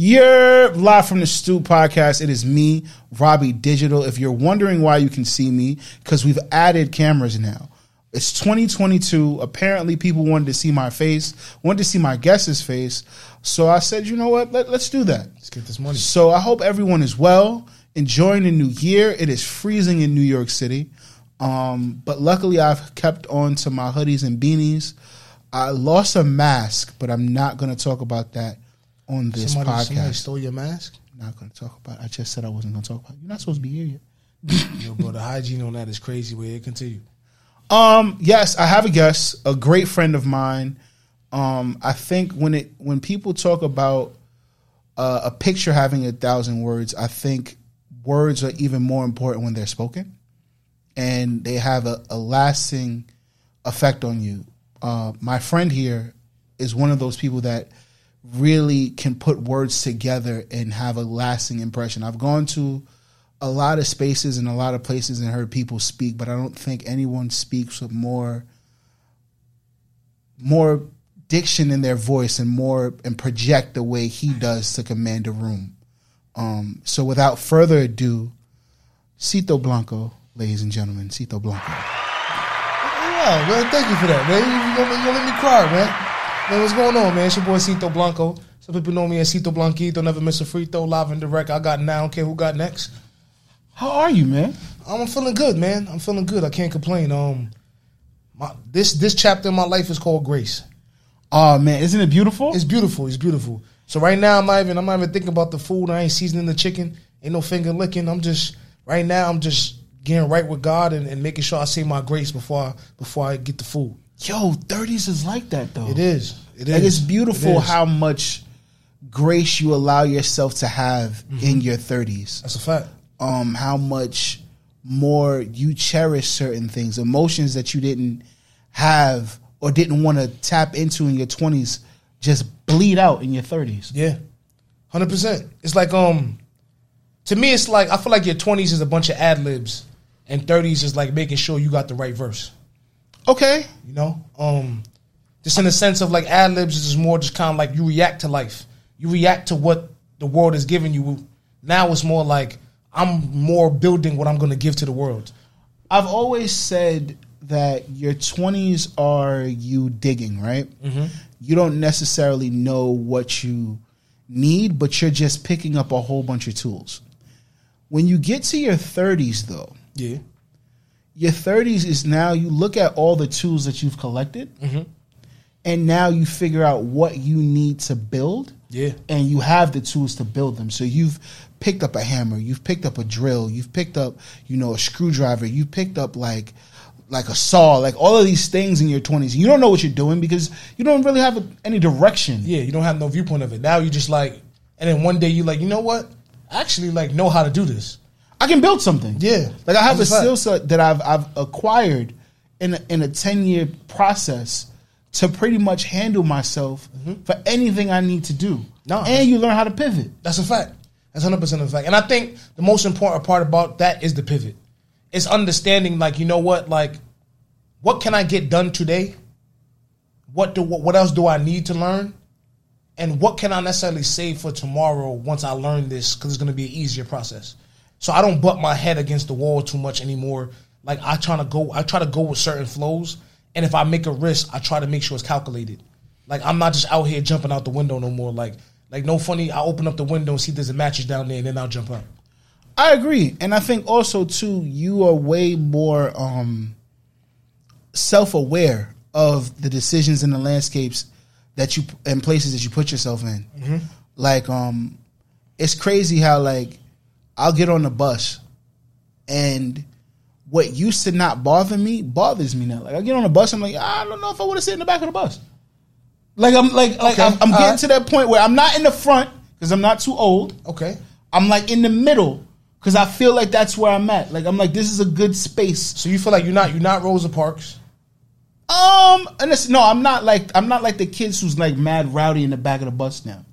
You're live from the Stoop podcast. It is me, Robbie Digital. If you're wondering why you can see me, because we've added cameras now. It's 2022. Apparently, people wanted to see my face, wanted to see my guest's face. So I said, you know what? Let, let's do that. Let's get this money. So I hope everyone is well, enjoying the new year. It is freezing in New York City. Um, but luckily, I've kept on to my hoodies and beanies. I lost a mask, but I'm not going to talk about that on this somebody, podcast. somebody stole your mask. not going to talk about. It. I just said I wasn't going to talk about. It. You're not supposed to be here yet. Yo, bro, the hygiene on that is crazy. Where it continue. Um, yes, I have a guest, a great friend of mine. Um, I think when it when people talk about uh, a picture having a thousand words, I think words are even more important when they're spoken, and they have a, a lasting effect on you. Uh, my friend here is one of those people that really can put words together and have a lasting impression. I've gone to a lot of spaces and a lot of places and heard people speak, but I don't think anyone speaks with more more diction in their voice and more and project the way he does to command a room. Um, so without further ado, Cito Blanco, ladies and gentlemen, Cito Blanco. Yeah, man. Thank you for that, man. You gonna, you gonna let me cry, man. Man, what's going on, man? It's your boy Cito Blanco. Some people know me as Cito Blanquito. Never miss a free throw, live and direct. I got now. Okay, who got next? How are you, man? I'm feeling good, man. I'm feeling good. I can't complain. Um, my, this this chapter in my life is called grace. Oh man, isn't it beautiful? It's beautiful. It's beautiful. So right now, I'm not even. I'm not even thinking about the food. I ain't seasoning the chicken. Ain't no finger licking. I'm just right now. I'm just getting right with God and, and making sure I say my grace before I, before I get the food. Yo, thirties is like that though. It is. It is. Like it's beautiful It is. how much grace you allow yourself to have in your thirties. That's a fact. um, how much more you cherish certain things, emotions that you didn't have or didn't want to tap into in your twenties, just bleed out in your thirties. Yeah, hundred percent. It's like um, to me, it's like I feel like your twenties is a bunch of ad libs, and thirties is like making sure you got the right verse. Okay, You know, um, just in the sense of like ad libs is more just kind of like you react to life. You react to what the world is giving you. Now it's more like I'm more building what I'm going to give to the world. I've always said that your twenties are you digging, right? You don't necessarily know what you need, but you're just picking up a whole bunch of tools. When you get to your thirties, though, Yeah, your 30s is now you look at all the tools that you've collected mm-hmm. and now you figure out what you need to build Yeah. and you have the tools to build them so you've picked up a hammer you've picked up a drill you've picked up you know a screwdriver you've picked up like like a saw like all of these things in your 20s you don't know what you're doing because you don't really have any direction yeah. You don't have no viewpoint of it. Now you're just like, and then one day you're like, you know what? I actually like know how to do this. I can build something. Yeah. like I have a That's a skill set that I've I've acquired in a, in a ten year process to pretty much handle myself for anything I need to do. Mm-hmm. No. and you learn how to pivot. That's a fact. That's hundred percent a fact. And I think the most important part about that is the pivot. It's understanding, like you know what, like what can I get done today? What do what, what else do I need to learn? And what can I necessarily save for tomorrow once I learn this? Because it's going to be an easier process. So I don't butt my head against the wall too much anymore. Like I try to go, I try to go with certain flows. And if I make a risk, I try to make sure it's calculated. Like I'm not just out here jumping out the window no more. Like like no funny. I open up the window and see there's a mattress down there, and then I'll jump out. I agree, and I think also too you are way more um, self aware of the decisions and the landscapes that you and places that you put yourself in. Like, um, it's crazy how like I'll get on the bus, and what used to not bother me bothers me now. Like I get on the bus, I'm like, I don't know if I want to sit in the back of the bus. Like I'm like like Okay, I'm, I'm getting to that point where I'm not in the front because I'm not too old. Okay. I'm like in the middle because I feel like that's where I'm at. Like I'm like this is a good space. So you feel like you're not you're not Rosa Parks. Um, and it's, no, I'm not like I'm not like the kids who's like mad rowdy in the back of the bus now.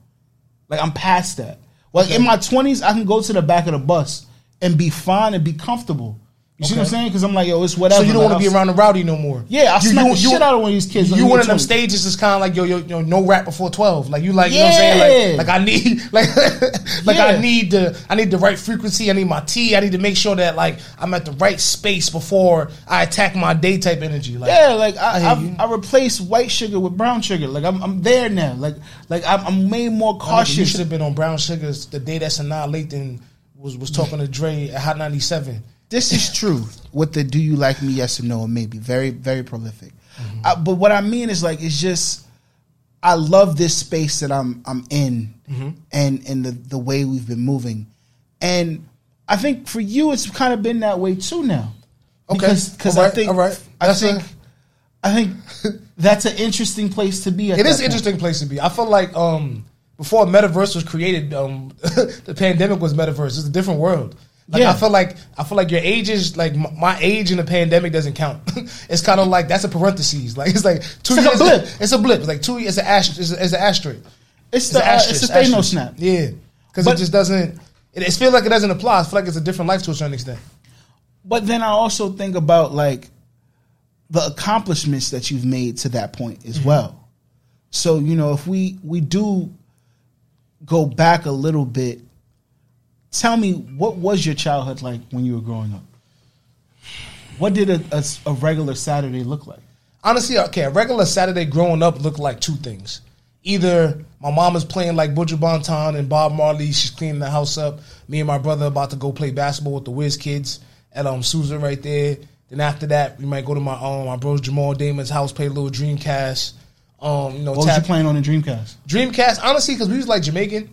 Like I'm past that. Like in my 20s, I can go to the back of the bus and be fine and be comfortable. You see what I'm saying? Because I'm like, yo, it's whatever. So you don't Like, want to be around the rowdy no more. Yeah, I'll smack the shit out of one of these kids. You one of them stages is kind of like yo, yo, yo, no rap before twelve. Like you like, you know what I'm saying? Like, like I need, like, like I need the, I need the right frequency. I need my tea. I need to make sure that like I'm at the right space before I attack my day type energy. Like, Yeah, like I, I, you. I, replaced white sugar with brown sugar. Like I'm, I'm there now. Like, like I'm, I'm way more you cautious. should have been on Brown Sugars the day that Sanaa Lathan was was talking to Dre at Hot 97. This is true with the "Do you like me?" Yes or no, or maybe very, very prolific. Mm-hmm. I, but what I mean is like it's just I love this space that I'm I'm in, Mm-hmm. and and the the way we've been moving, and I think for you it's kind of been that way too now. Okay. because All I think all right. I That's think a- I think that's an interesting place to be. At It an interesting place to be. I feel like um, before metaverse was created, um, the pandemic was metaverse. It's a different world. Like Yeah. I feel like I feel like your age is like my age in the pandemic doesn't count. it's kind of like that's a parentheses. Like it's like two It's like a years. blip. It's a blip. It's like two. It's an ast- It's, an asterisk. It's It's the uh, asterisk. it's the Thanos asterisk. snap. Yeah, because it just doesn't. It, it feels like it doesn't apply. I feel like it's a different life to a certain extent. But then I also think about like the accomplishments that you've made to that point as well. So you know, if we we do go back a little bit, tell me what was your childhood like when you were growing up? What did a, a, a regular Saturday look like? honestly, okay, a regular Saturday growing up looked like two things. Either my mom is playing like Buju Banton and Bob Marley, she's cleaning the house up. Me and my brother about to go play basketball with the Wiz kids at um Sousa right there. Then after that, we might go to my um my bro Jamal Damon's house, play a little Dreamcast. Um, you know, What was you playing on the Dreamcast? Dreamcast, honestly, because we was like Jamaican.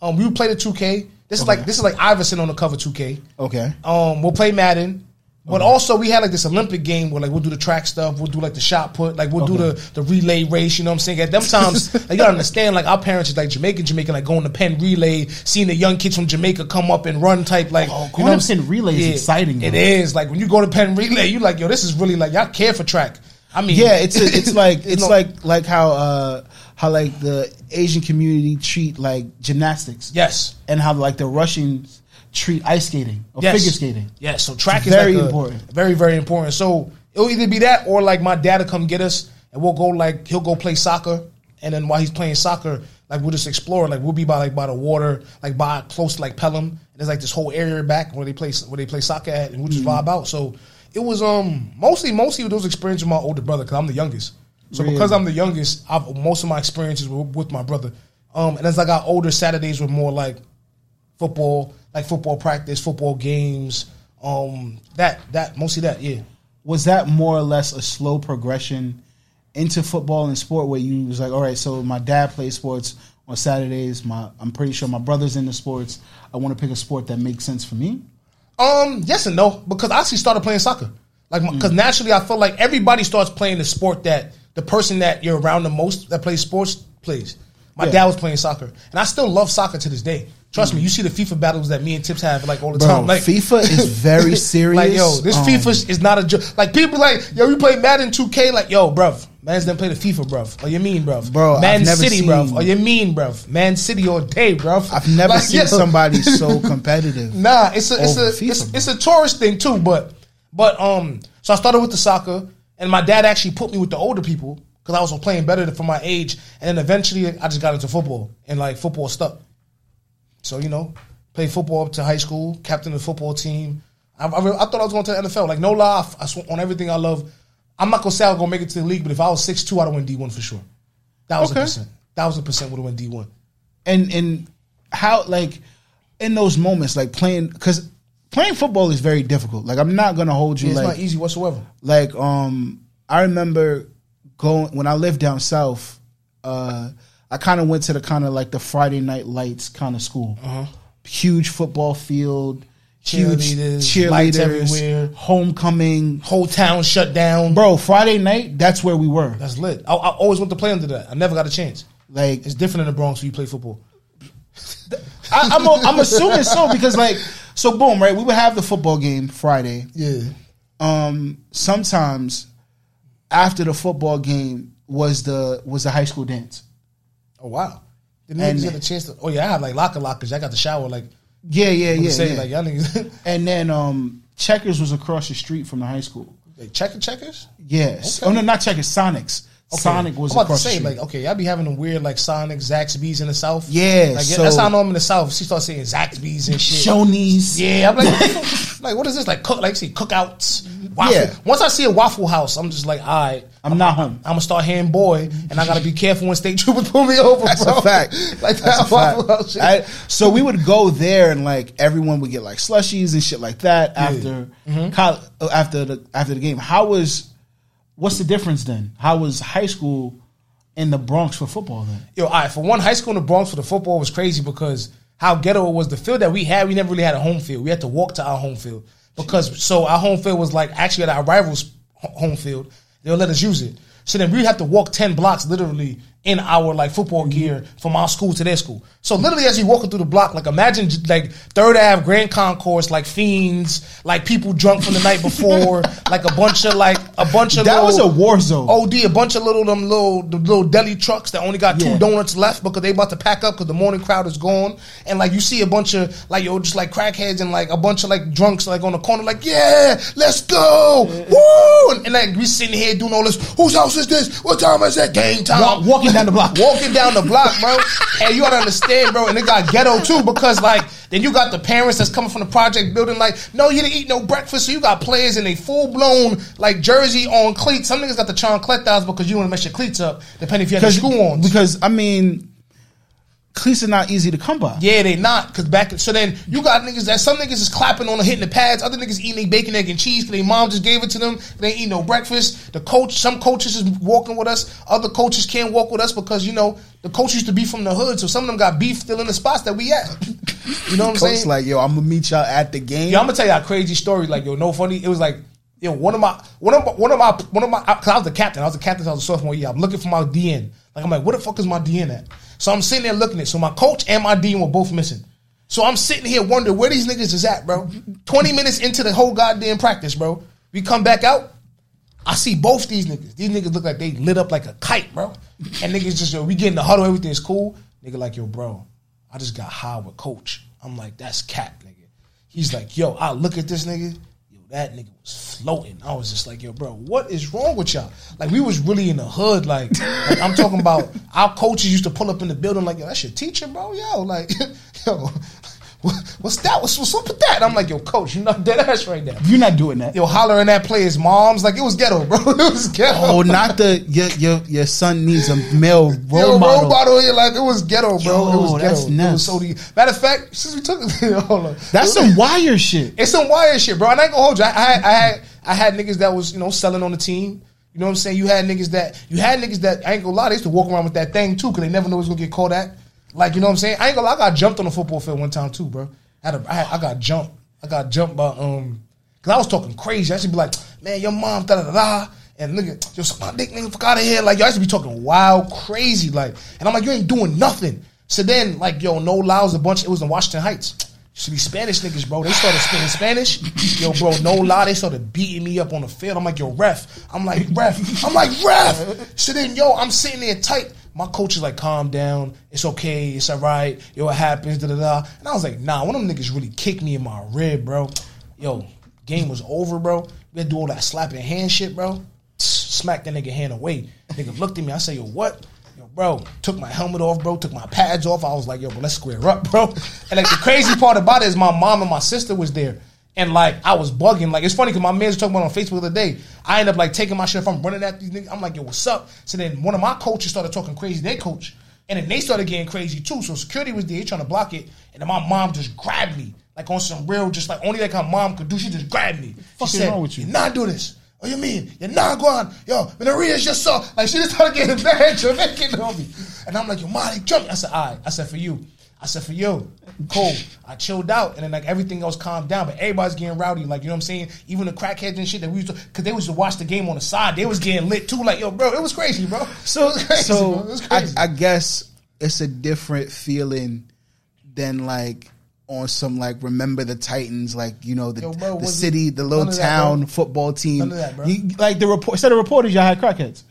Um, we would play the 2K. This is like this is like Iverson on the cover 2K. Okay. Um, we'll play Madden. But also we had like this Olympic game where like we'll do the track stuff, we'll do like the shot put, like we'll do the, the relay race, you know what I'm saying? At them times, like, you gotta understand, like our parents is like Jamaican, Jamaican, like going to Penn relay, seeing the young kids from Jamaica come up and run type like Oh, you know to what I'm Penn relay is saying? exciting, It is. Like when you go to Penn relay, you like, yo, this is really like y'all care for track. I mean Yeah, it's a, it's like it's like like how uh how like the Asian community treat like gymnastics. Yes. and how like the Russians treat ice skating or Yes. figure skating. Yeah, so track It's is very like a- important. Very, very important. So it'll either be that or like my dad will come get us and we'll go like he'll go play soccer and then while he's playing soccer, like we'll just explore. Like we'll be by like by the water, like by close to like Pelham. And there's like this whole area back where they play where they play soccer at and we'll just Mm-hmm. vibe out. So it was um mostly mostly those experiences with my older brother because I'm the youngest. So Really? because I'm the youngest, I've, most of my experiences were with my brother. Um, and as I got older, Saturdays were more like football, like football practice, football games, um, that that mostly that, yeah. Was that more or less a slow progression into football and sport where you was like, all right, so my dad plays sports on Saturdays. My I'm pretty sure my brother's into sports. I want to pick a sport that makes sense for me. Um, yes and no, because I actually started playing soccer. Like, because Mm. naturally, I feel like everybody starts playing the sport that the person that you're around the most that plays sports plays. My Yeah. dad was playing soccer, and I still love soccer to this day. Trust me, you see the FIFA battles that me and Tips have like all the Mm. Bro, time. Like FIFA is very serious. Like yo, this Um, FIFA is not a joke. Like people like yo, we play Madden 2K. Like yo, bruv, man's done play the FIFA, bruv. Or you mean, bruv? Bro, I've Man never City, seen- bruv. Or you mean, bruv? Man City all day, bruv. I've never Like, seen yo, somebody so competitive. Nah, it's a it's a FIFA, it's, it's a tourist thing too. But but um, so I started with the soccer, and my dad actually put me with the older people because I was playing better for my age. And then eventually, I just got into football, and like football stuck. So you know, played football up to high school, captain of the football team. I, I, I thought I was going to the NFL. Like no lie, I, I sw- on everything I love. I'm not gonna say I'm gonna make it to the league, but if I was six two, I'd have won D one for sure. That was a Okay. percent. That was a percent would have won D one. and and how like in those moments like playing because playing football is very difficult like i'm not gonna hold you It's like not easy whatsoever. like um i remember going when i lived down south uh i kind of went to the kind of like the friday night lights kind of school Uh-huh. huge football field huge Cheerleaders, lights cheerleaders everywhere. homecoming Whole town shut down. bro friday night that's where we were That's lit. I, I always want to play under that. I never got a chance. like It's different in the Bronx when you play football. I, I'm, a, I'm assuming so because like so boom right we would have the football game friday Yeah. um sometimes after the football game was the was the high school dance. Oh wow. Didn't And- niggas get a chance to? Oh yeah, I have like locker lockers. I got the shower like. Yeah, yeah, yeah. saying yeah. like y'all niggas. and then um Checkers was across the street from the high school. They checker checkers. Yes. Okay. Oh no, not Checkers. Sonics. Okay. Sonic was I'm about to say, like, okay, y'all be having them weird like Sonic, Zaxby's in the South. Yeah, like, so- that's how I know I'm in the South. She starts saying Zaxby's and shit. Shoney's. Yeah, I'm like, like what is this? Like cook, like see cookouts. Waffle. Yeah. Once I see a Waffle House, I'm just like, all right, I'm not home. I'm gonna start hearing boy, and I gotta be careful when state troopers pull me over. That's bro. a fact. like That's that a Waffle fact. House shit. I- so we would go there and like everyone would get like slushies and shit like that after Mm-hmm. col- uh, after the after the game. How was what's the difference then? How was high school in the Bronx for football then? Yo, all right, for one, high school in the Bronx for the football was crazy because how ghetto it was. The field that we had, we never really had a home field. We had to walk to our home field because so our home field was like actually at our rivals' home field. They'll let us use it. So then we'd have to walk ten blocks literally in our like football gear from our school to their school. So literally as you walking through the block, like imagine like Third Ave, Grand Concourse, like fiends, like people drunk from the night before, like a bunch of like a bunch of That was a war zone. OD, a bunch of little them little the little deli trucks that only got two donuts left because they about to pack up because the morning crowd is gone. And like you see a bunch of like yo just like crackheads and like a bunch of like drunks like on the corner like yeah let's go! Woo! And, and like we sitting here doing all this whose house is this? What time is it game time! Walking down the block. walking down the block bro. And you gotta understand bro and it got ghetto too because like then you got the parents that's coming from the project building like no you didn't eat no breakfast so you got players in a full blown like jersey on cleats. Some niggas got the chancletas because you want to mess your cleats up depending if you had the screw on. because I mean, cleats are not easy to come by. Yeah, they not. Cause back so then you got niggas that some niggas is clapping on the hitting the pads, other niggas eating bacon, egg, and cheese because their mom just gave it to them. They ain't eat no breakfast. The coach, some coaches is walking with us, other coaches can't walk with us because you know the coach used to be from the hood, so some of them got beef still in the spots that we at. You know what I'm Coach saying? like, yo, I'm gonna meet y'all at the game. Yo, I'm gonna tell a crazy story. Like, yo, no funny. It was like, yo, one of my, one of my, one of my, one of my. Cause I was the captain. I was the captain. I was a sophomore year. I'm looking for my DN. Like, I'm like, where the fuck is my DN at? So I'm sitting there looking at. it. So my coach and my dean were both missing. So I'm sitting here wondering where these niggas is at, bro. 20 minutes into the whole goddamn practice, bro. We come back out. I see both these niggas. These niggas look like they lit up like a kite, bro. And niggas just, yo, we get in the huddle, everything's cool. Nigga like, yo, bro, I just got high with coach. I'm like, that's cat, nigga. He's like, yo, I look at this nigga. That nigga was floating. I was just like, yo, bro, what is wrong with y'all? Like, we was really in the hood. Like, like I'm talking about our coaches used to pull up in the building like, yo, that's your teacher, bro. Yo, like, yo, what's that? What's, what's up with that? And I'm like, yo, coach, you're not dead ass right now. You're not doing that. Yo, hollering at players' moms. Like, it was ghetto, bro. It was ghetto. Oh, not the your your your son needs a male role Yo, model. role model in your life. It was ghetto, bro. Yo, it was ghetto. that's It nuts. was so deep. Matter of fact, since we took it, hold on. That's some wire shit. It's some wire shit, bro. And I ain't gonna hold you. I, I, had, I had I had niggas that was you know selling on the team. You know what I'm saying? You had niggas that you had niggas that I ain't gonna lie. They used to walk around with that thing too because they never it was gonna get caught at. Like you know what I'm saying? I ain't gonna lie. I got jumped on the football field one time too, bro. I had a, I, had, I got jumped. I got jumped by um because I was talking crazy. I should be like, man, your mom da da da. And nigga, yo, my dick, nigga, fuck out of here. Like, yo, I used to be talking wild, crazy, like, and I'm like, you ain't doing nothing. So then, like, yo, no allows a bunch. It was in Washington Heights. To be Spanish niggas, bro. They started speaking Spanish. Yo, bro, no lie. They started beating me up on the field. I'm like, yo, ref. I'm like, ref. I'm like, ref. So then, yo, I'm sitting there tight. My coach is like, calm down. It's okay. It's all right. Yo, it happens. Da da da. And I was like, nah. One of them niggas really kicked me in my rib, bro. Yo, game was over, bro. We had to do all that slapping hand shit, bro. Smack that nigga hand away. Nigga looked at me. I say, yo, what? Yo, bro, took my helmet off, bro. Took my pads off. I was like, yo, let's square up, bro. And like the crazy part about it is my mom and my sister was there. And like I was bugging. Like it's funny because my man was talking about on Facebook the other day. I end up like taking my shit if I'm running at these niggas. I'm like, yo, what's up? So then one of my coaches started talking crazy, their coach. And then they started getting crazy too. So security was there trying to block it. And then my mom just grabbed me. Like on some real, just like only like her mom could do. She just grabbed me. fuck she is said, wrong with you? You're not do this. What you mean? You're not going. Yo, Maria's just saw. Like she just started getting mad, Jamaican on me. And I'm like, yo, Molly, jump. I said, all right. I said, for you. I said, for you. Cool. I chilled out. And then like everything else calmed down. But everybody's getting rowdy. Like, you know what I'm saying? Even the crackheads and shit that we used to, cause they used to watch the game on the side. They was getting lit too. Like, yo, bro, it was crazy, bro. So, it was crazy, so bro. Was I. I guess it's a different feeling than like on some like remember the Titans, like you know the, Yo, bro, the city, it- the little of that, town football team. None of that, bro. You- like the report, instead of reporters, y'all had crackheads.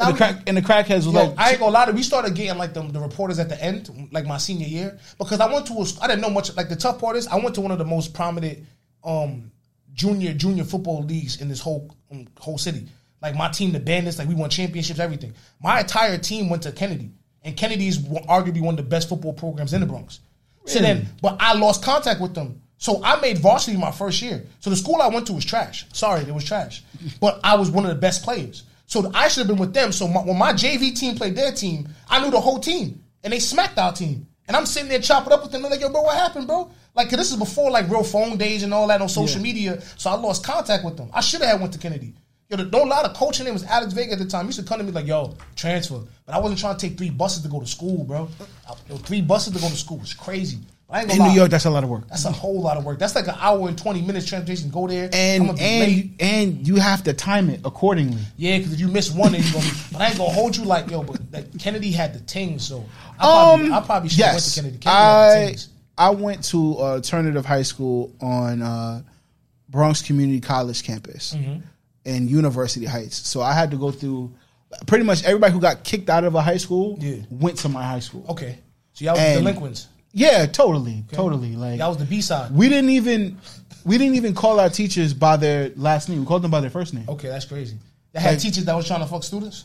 Now and, the crack, and the crackheads was Yo, like, I ain't gonna lie to you. We started getting like the, the reporters at the end, like my senior year, because I went to a, I didn't know much. Like the tough part is, I went to one of the most prominent um junior junior football leagues in this whole um, whole city. Like my team, the Bandits, like we won championships, everything. My entire team went to Kennedy, and Kennedy is arguably one of the best football programs in the Bronx. So then, but I lost contact with them. So I made varsity my first year. So the school I went to was trash. Sorry, it was trash. But I was one of the best players. So I should have been with them. So my, when my JV team played their team, I knew the whole team, and they smacked our team. And I'm sitting there chopping up with them. They're like, yo, bro, what happened, bro? Like, cause this is before like real phone days and all that on social Yeah. media. So I lost contact with them. I should have went to Kennedy. Yo, the, don't lie. The coach name was Alex Vega at the time. He used to come to me like, yo, transfer. But I wasn't trying to take three buses to go to school, bro. I- yo, three buses to go to school was crazy. But I ain't In New lie. York, that's a lot of work. That's a whole lot of work. That's like an hour and twenty minutes transportation go there. And and late. and you have to time it accordingly. Yeah, because if you miss one, then you gonna be. But I ain't gonna hold you like yo. But like Kennedy had the ting, so I probably, Um, I probably should yes, went to Kennedy. Kennedy I. I went to uh, alternative high school on uh, Bronx Community College campus Mm-hmm. in University Heights. So I had to go through pretty much everybody who got kicked out of a high school Yeah. went to my high school. Okay, so y'all was And- delinquents. Yeah, totally, totally. Like That was the B side. we didn't even we didn't even call our teachers by their last name. We called them by their first name. Okay, that's crazy. They had Like- teachers that was trying to fuck students.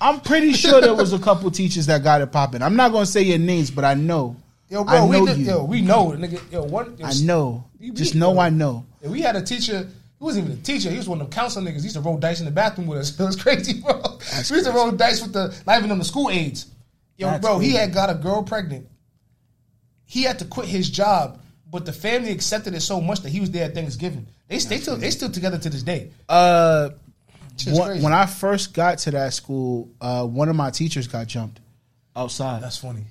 I'm pretty sure there was a couple teachers that got it popping. I'm not gonna say your names, but I know. Yo, I bro, we know you. yo, we know, nigga. Yo, one. yo, I know. We- Just we- know yo, I know. We had a teacher. He wasn't even a teacher. He was one of them counselor niggas. He used to roll dice in the bathroom with us. It was crazy, bro. we used to roll dice with the not even on the school aides. Yo, That's bro, he had got a girl pregnant. He had to quit his job, but the family accepted it so much that he was there at Thanksgiving. They they still they still together to this day. Uh, when, when I first got to that school, uh, one of my teachers got jumped outside. That's funny.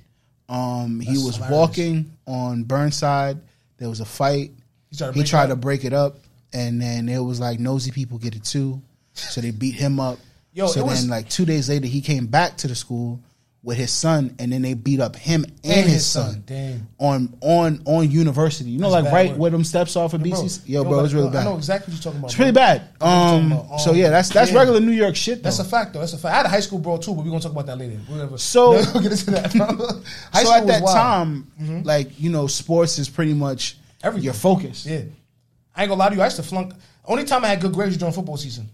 Um, he was hilarious. walking on Burnside. There was a fight. He tried to He break tried it to up? break it up, and then it was like nosy people get it too, so they beat him up. Yo, so it was- then like two days later, he came back to the school with his son, and then they beat up him and, his, son. Damn. on on on university. You know, That's like right work. where them steps off of BCC. Yo, bro, like, it's really yo, bad. I know exactly what you're talking about. It's bro. pretty bad. Um, so um, yeah, that's that's yeah. regular New York shit. Though. That's a fact, though. That's a fact. I had a high school bro too, but we're gonna talk about that later. Whatever. So- get into that. So at that wild. Mm-hmm. time, like you know, sports is pretty much Everything. your focus. Yeah. I ain't gonna lie to you. I used to flunk. Only time I had good grades was during football season.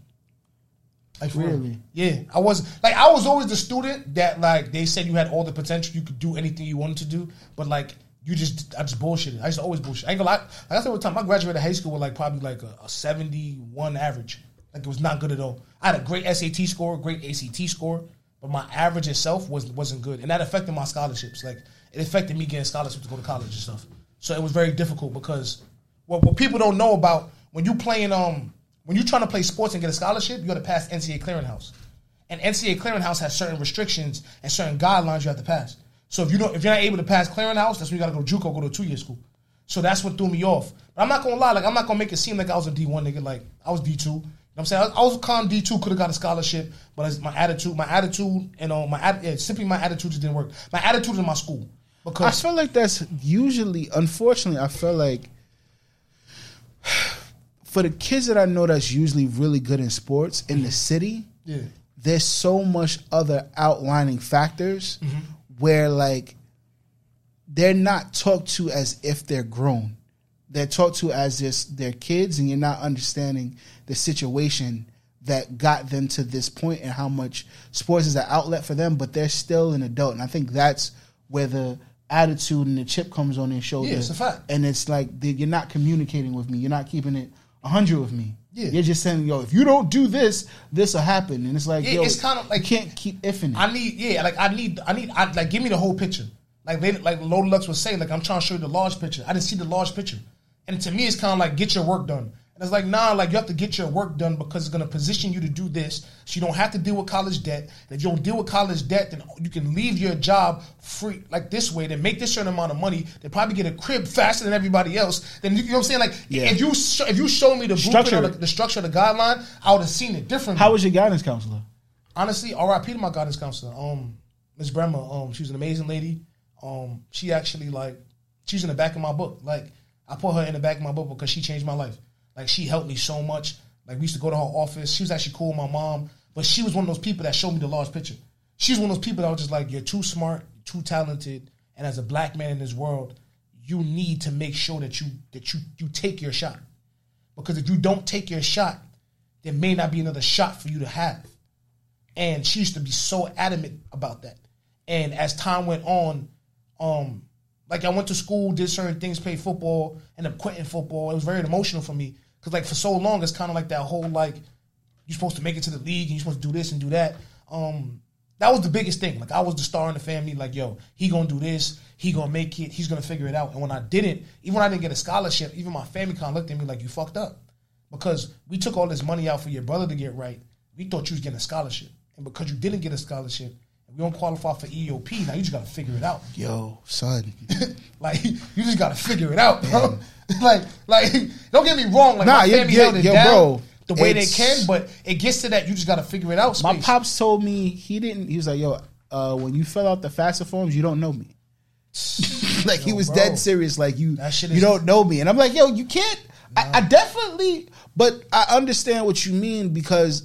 Like. Really? Yeah. I was like I was always the student that like they said you had all the potential, you could do anything you wanted to do, but like you just I just bullshitted. I used to always bullshit. I ain't gonna lie. Like I said one time, I graduated high school with like probably like a, a seventy one average. Like it was not good at all. I had a great SAT score, great ACT score, but my average itself was wasn't good, and that affected my scholarships. Like it affected me getting scholarships to go to college and stuff. So it was very difficult because what, what people don't know about when you playing um when you're trying to play sports and get a scholarship, you got to pass NCAA clearinghouse, and NCAA clearinghouse has certain restrictions and certain guidelines you have to pass. So if you don't, if you're not able to pass clearinghouse, that's when you got to go to JUCO, go to a two year school. So that's what threw me off. But I'm not gonna lie, like I'm not gonna make it seem like I was a D one nigga. Like I was D two. You know what I'm saying I, I was a calm D two, could have got a scholarship, but my attitude, my attitude, and uh, my yeah, simply my attitude just didn't work. My attitude in my school Because I feel like that's usually, unfortunately, I feel like for the kids that I know that's usually really good in sports in the city, yeah, there's so much other outlining factors Mm-hmm. where like they're not talked to as if they're grown. They're talked to as just they're kids, and you're not understanding the situation that got them to this point and how much sports is an outlet for them, but they're still an adult. And I think that's where the attitude and the chip comes on their shoulder. Yeah, it's a fact. And it's like you're not communicating with me. You're not keeping it 100 with me. Yeah. You're just saying, yo, if you don't do this, this will happen. And it's like, Yeah, yo, it's kinda like- you can't keep ifing it. I need, yeah, like I need, I need, I, like give me the whole picture. Like they, like Loaded Lux was saying, like I'm trying to show you the large picture. I didn't see the large picture, and to me, it's kind of like get your work done. And it's like nah, like you have to get your work done because it's gonna position you to do this, so you don't have to deal with college debt. And if you don't deal with college debt, then you can leave your job free like this way. Then make this certain amount of money. Then probably get a crib faster than everybody else. Then you, you know what I'm saying? Like Yeah. if you if you show me the Structure the, the structure of the guideline, I would have seen it differently How was your guidance counselor? honestly, R.I.P. to my guidance counselor, um, Miss Bremer. Um, she was an amazing lady. Um, she actually like she's in the back of my book. Like I put her in the back of my book because she changed my life. Like she helped me so much. Like we used to go to her office. She was actually cool with my mom, but she was one of those people that showed me the large picture. She's one of those people that was just like, you're too smart, too talented, and as a black man in this world, you need to make sure that you that you you take your shot. because if you don't take your shot, there may not be another shot for you to have. And she used to be so adamant about that. And as time went on, um, like I went to school, did certain things, played football, ended up quitting football. It was very emotional for me because like for so long, it's kind of like that whole like you're supposed to make it to the league and you're supposed to do this and do that. Um, that was the biggest thing. Like I was the star in the family. Like yo, he gonna do this. He gonna make it. He's gonna figure it out. And when I didn't, even when I didn't get a scholarship, even my family kind of looked at me like you fucked up because we took all this money out for your brother to get right. We thought you was getting a scholarship, and because you didn't get a scholarship, we don't qualify for EOP. Now you just gotta figure it out. Yo, son. like you just gotta figure it out, bro. like, like don't get me wrong. Like Nah, my family you- held it yo, down bro, the way they can, but it gets to that you just gotta figure it out. My pops told me he didn't. He was like, "Yo, uh, when you fill out the FAFSA forms, you don't know me." like he was bro. dead serious. Like you, you don't know me, and I'm like, "Yo, you can't." I, I definitely, but I understand what you mean because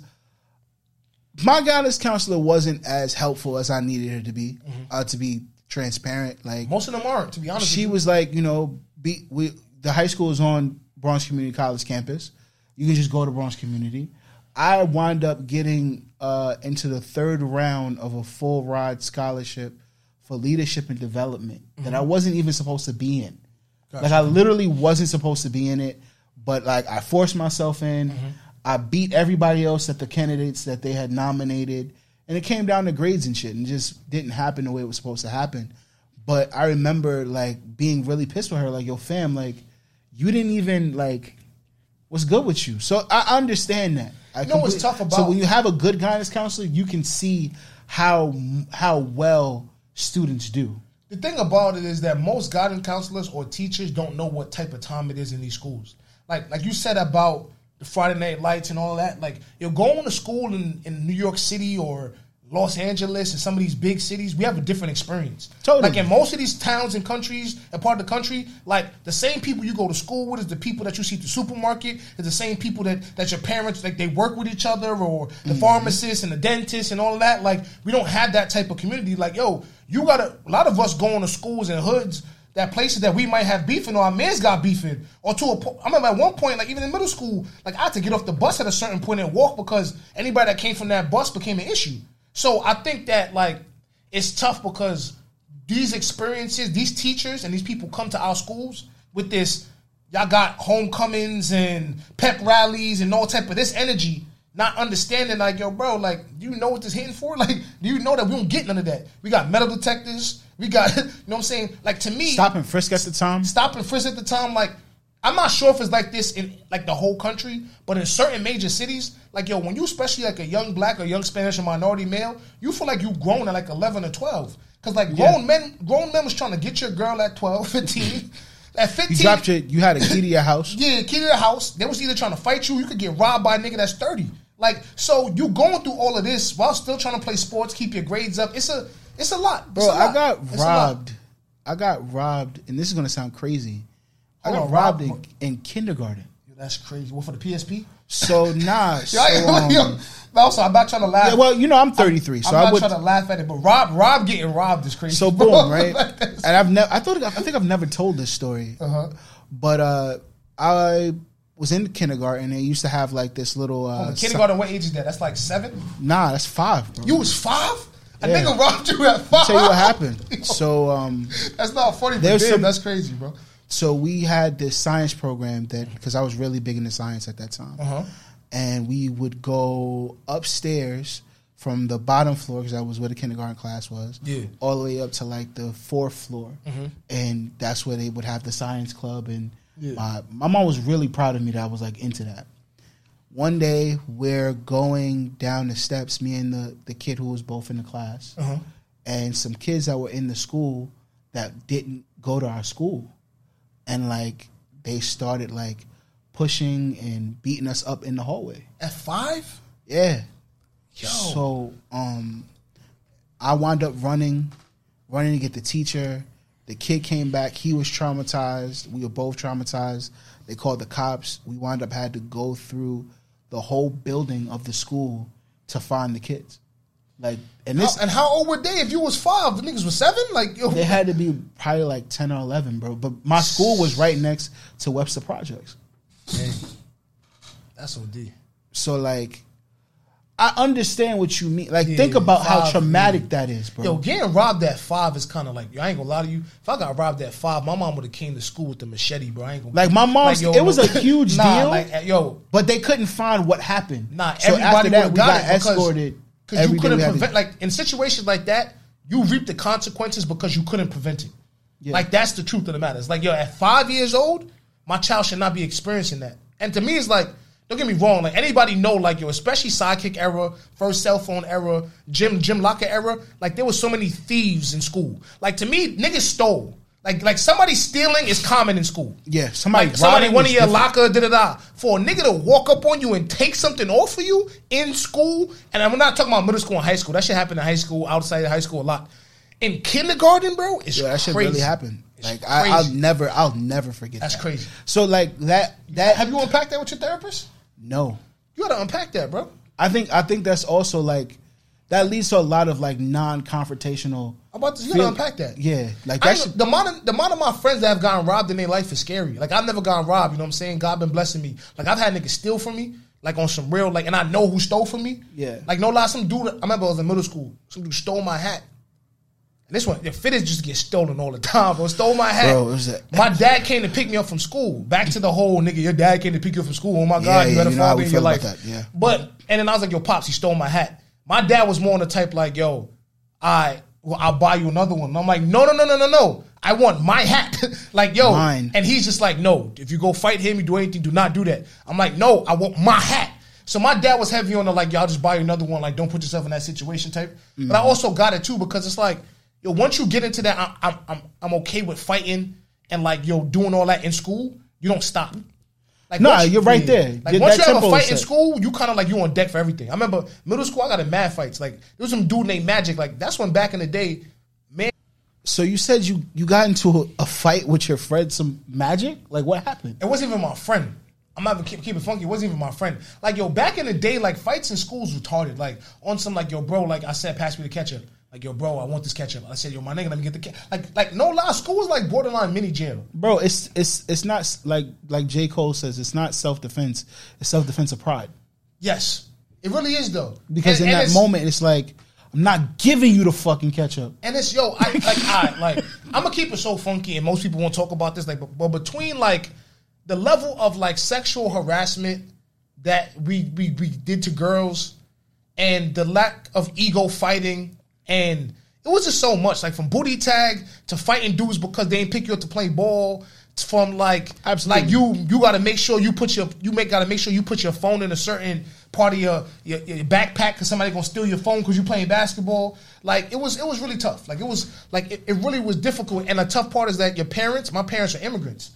my guidance counselor wasn't as helpful as I needed her to be. Mm-hmm. Uh, to be transparent, like Most of them aren't, to be honest. she was like, you know, be we the high school is on Bronx Community College campus. You can just go to Bronx Community. I wind up getting uh, into the third round of a full ride scholarship for leadership and development that I wasn't even supposed to be in. Like I literally wasn't supposed to be in it, but like I forced myself in. I beat everybody else at the candidates that they had nominated, and it came down to grades and shit, and just didn't happen the way it was supposed to happen. But I remember like being really pissed with her, like, "Yo, fam, like, you didn't even like, what's good with you?" So I understand that. I You know what's tough So when you have a good guidance counselor, you can see how how well students do. The thing about it is that most guidance counselors or teachers don't know what type of time it is in these schools. Like like you said about the Friday night lights and all that. Like you're going to school in, in New York City or Los Angeles and some of these big cities, we have a different experience. Totally. Like in most of these towns and countries and part of the country, like the same people you go to school with is the people that you see at the supermarket, is the same people that, that your parents like they work with each other or the mm-hmm. pharmacists and the dentists and all of that. Like we don't have that type of community. Like, yo, you gotta a lot of us going to schools and hoods that places that we might have beefing or our man's got beefing or to a po- I remember at one point like even in middle school like I had to get off the bus at a certain point and walk because anybody that came from that bus became an issue. So I think that like it's tough because these experiences, these teachers and these people come to our schools with this y'all got homecomings and pep rallies and all type of this energy not understanding like yo bro like do you know what this hitting for? Like do you know that we don't get none of that? We got metal detectors. We got you know what i'm saying? Like to me Stop and frisk at the time. stop and frisk at the time like i'm not sure if it's like this in like the whole country but in certain major cities like yo when you especially like a young black or young spanish or minority male you feel like you grown at like 11 or 12 because like grown men grown men was trying to get your girl at 12 15 at 15 You dropped your. You had a key to your house. yeah, key to the house. They was either trying to fight you, you could get robbed by a nigga that's 30. Like, so you going through all of this while still trying to play sports, keep your grades up. It's a it's a lot. Bro, a lot. I got It's robbed. I got robbed, and this is gonna sound crazy. I got robbed in, in kindergarten. Yo, that's crazy. What for the PSP? So nah. So, I- um, yo, also, I'm not trying to laugh. yeah, well, you know, I'm 33, so I'm I not would. trying to laugh at it, but Rob Rob getting robbed is crazy. So boom, right? Like, and I've never. I thought. I think I've never told this story. Uh-huh. But uh, I was in kindergarten. and They used to have like this little. Uh, on, kindergarten, what age is that? That's like seven? nah, that's five. Bro. You was five? A Yeah. nigga robbed you at five? tell you what happened. So um, That's not funny, There's some- that's crazy, bro. So we had this science program that because I was really big into science at that time, Uh-huh. and we would go upstairs from the bottom floor because that was where the kindergarten class was, Yeah. all the way up to like the fourth floor, and that's where they would have the science club. And Yeah. my my mom was really proud of me that I was like into that. One day we're going down the steps, me and the the kid who was both in the class, Uh-huh. and some kids that were in the school that didn't go to our school and like they started like pushing and beating us up in the hallway. At five? yeah. Yo. so um i wound up running running to get the teacher. The kid came back. He was traumatized. We were both traumatized. They called the cops. We wound up had to go through the whole building of the school to find the kids like and this How- and how old were they? If you was five, the niggas was seven. Like yo, They had to be probably like ten or eleven, bro. But my school was right next to Webster Projects. That's OD. So like, I understand what you mean. Like, Yeah, think about how five, traumatic that is, bro. Yo, getting robbed at five is kind of like yo, I ain't gonna lie to you. If I got robbed at five, my mom would have came to school with the machete, bro. I ain't gonna Like, my mom's- it was a huge nah, deal. Like, uh, yo, but they couldn't find what happened. Nah, so everybody after that, we got got, escorted. Because you couldn't we had to- prevent. Like in situations like that, you reap the consequences because you couldn't prevent it. Yeah. Like that's the truth of the matter. It's like yo, at five years old, my child should not be experiencing that. And to me, it's like. Don't get me wrong. Like anybody know, like yo, especially sidekick era, first cell phone era, Jim Jim Locker era. Like there was so many thieves in school. Like to me, niggas stole. Like like somebody stealing is common in school. Yeah, somebody like somebody one of your different. locker, da da da. For a nigga to walk up on you and take something off of you in school, and I'm not talking about middle school and high school. That shit happened in high school, outside of high school a lot. In kindergarten, bro, it's Yeah, that shit really happened. It's Like I, I'll never, I'll never forget. That's that. crazy. So like that, that Have you unpacked that with your therapist? no. You gotta unpack that, bro. I think, I think that's also like that leads to a lot of like non-confrontational. I'm about to you gotta feel- unpack that. Yeah, like I that. ain't- shit- the amount of the amount of my friends that have gotten robbed in their life is scary. Like I've never gotten robbed. You know what I'm saying? God been blessing me. Like I've had niggas steal from me. Like on some real like, and I know who stole from me. Yeah. Like no lie, some dude. I remember I was in middle school. Some dude stole my hat. And this one, the fitteds just get stolen all the time. Bro, stole my hat. Bro, it was a- my dad came to pick me up from school. Back to the whole nigga. Your dad came to pick you up from school. Oh my god, Yeah, you had a yeah, you know how father we in your feel about life. that, yeah. But and then I was like, yo, pops, he stole my hat. My dad was more on the type like, yo, I well, I'll buy you another one. And I'm like, no, no, no, no, no, no. I want my hat. like, yo. Mine. And he's just like, no. If you go fight him, you do anything, do not do that. I'm like, no, I want my hat. So my dad was heavy on the like, y'all just buy you another one. Like, don't put yourself in that situation type. But I mm. also got it too because it's like, yo, once you get into that, I'm I'm I'm, I'm okay with fighting and like yo doing all that in school. You don't stop. Like Nah, once you're right there. Like Your- once that you have a fight in school, you kind of like you on deck for everything. I remember middle school, I got in mad fights. Like there was some dude named Magic. Like that's when back in the day, man. so you said you you got into a, a fight with your friend, some magic. Like what happened? It wasn't even my friend. I'm not even keep, keep it funky. It wasn't even my friend. Like yo, back in the day, like fights in schools retarded. Like on some like yo, bro. Like I said, pass me the ketchup. Like yo, bro, I want this ketchup. I said, yo, my nigga, let me get the ketchup. Like like no lie, school was like borderline mini jail. Bro, it's it's it's not like like J Cole says. It's not self defense. It's self defense of pride. Yes, it really is though. Because And- in and that it's- moment, it's like I'm not giving you the fucking ketchup. And it's yo, I like I like I'm gonna keep it so funky, and most people won't talk about this. Like, but, but between like the level of like sexual harassment that we we we did to girls, and the lack of ego fighting, and it was just so much. Like from booty tag to fighting dudes because they ain't pick you up to play ball. From like, Absolutely. like you, you got to make sure you put your, you make got to make sure you put your phone in a certain part of your your, your backpack because somebody gonna steal your phone because you playing basketball. Like it was, it was really tough. Like it was, like it, it really was difficult. And the tough part is that your parents, my parents are immigrants.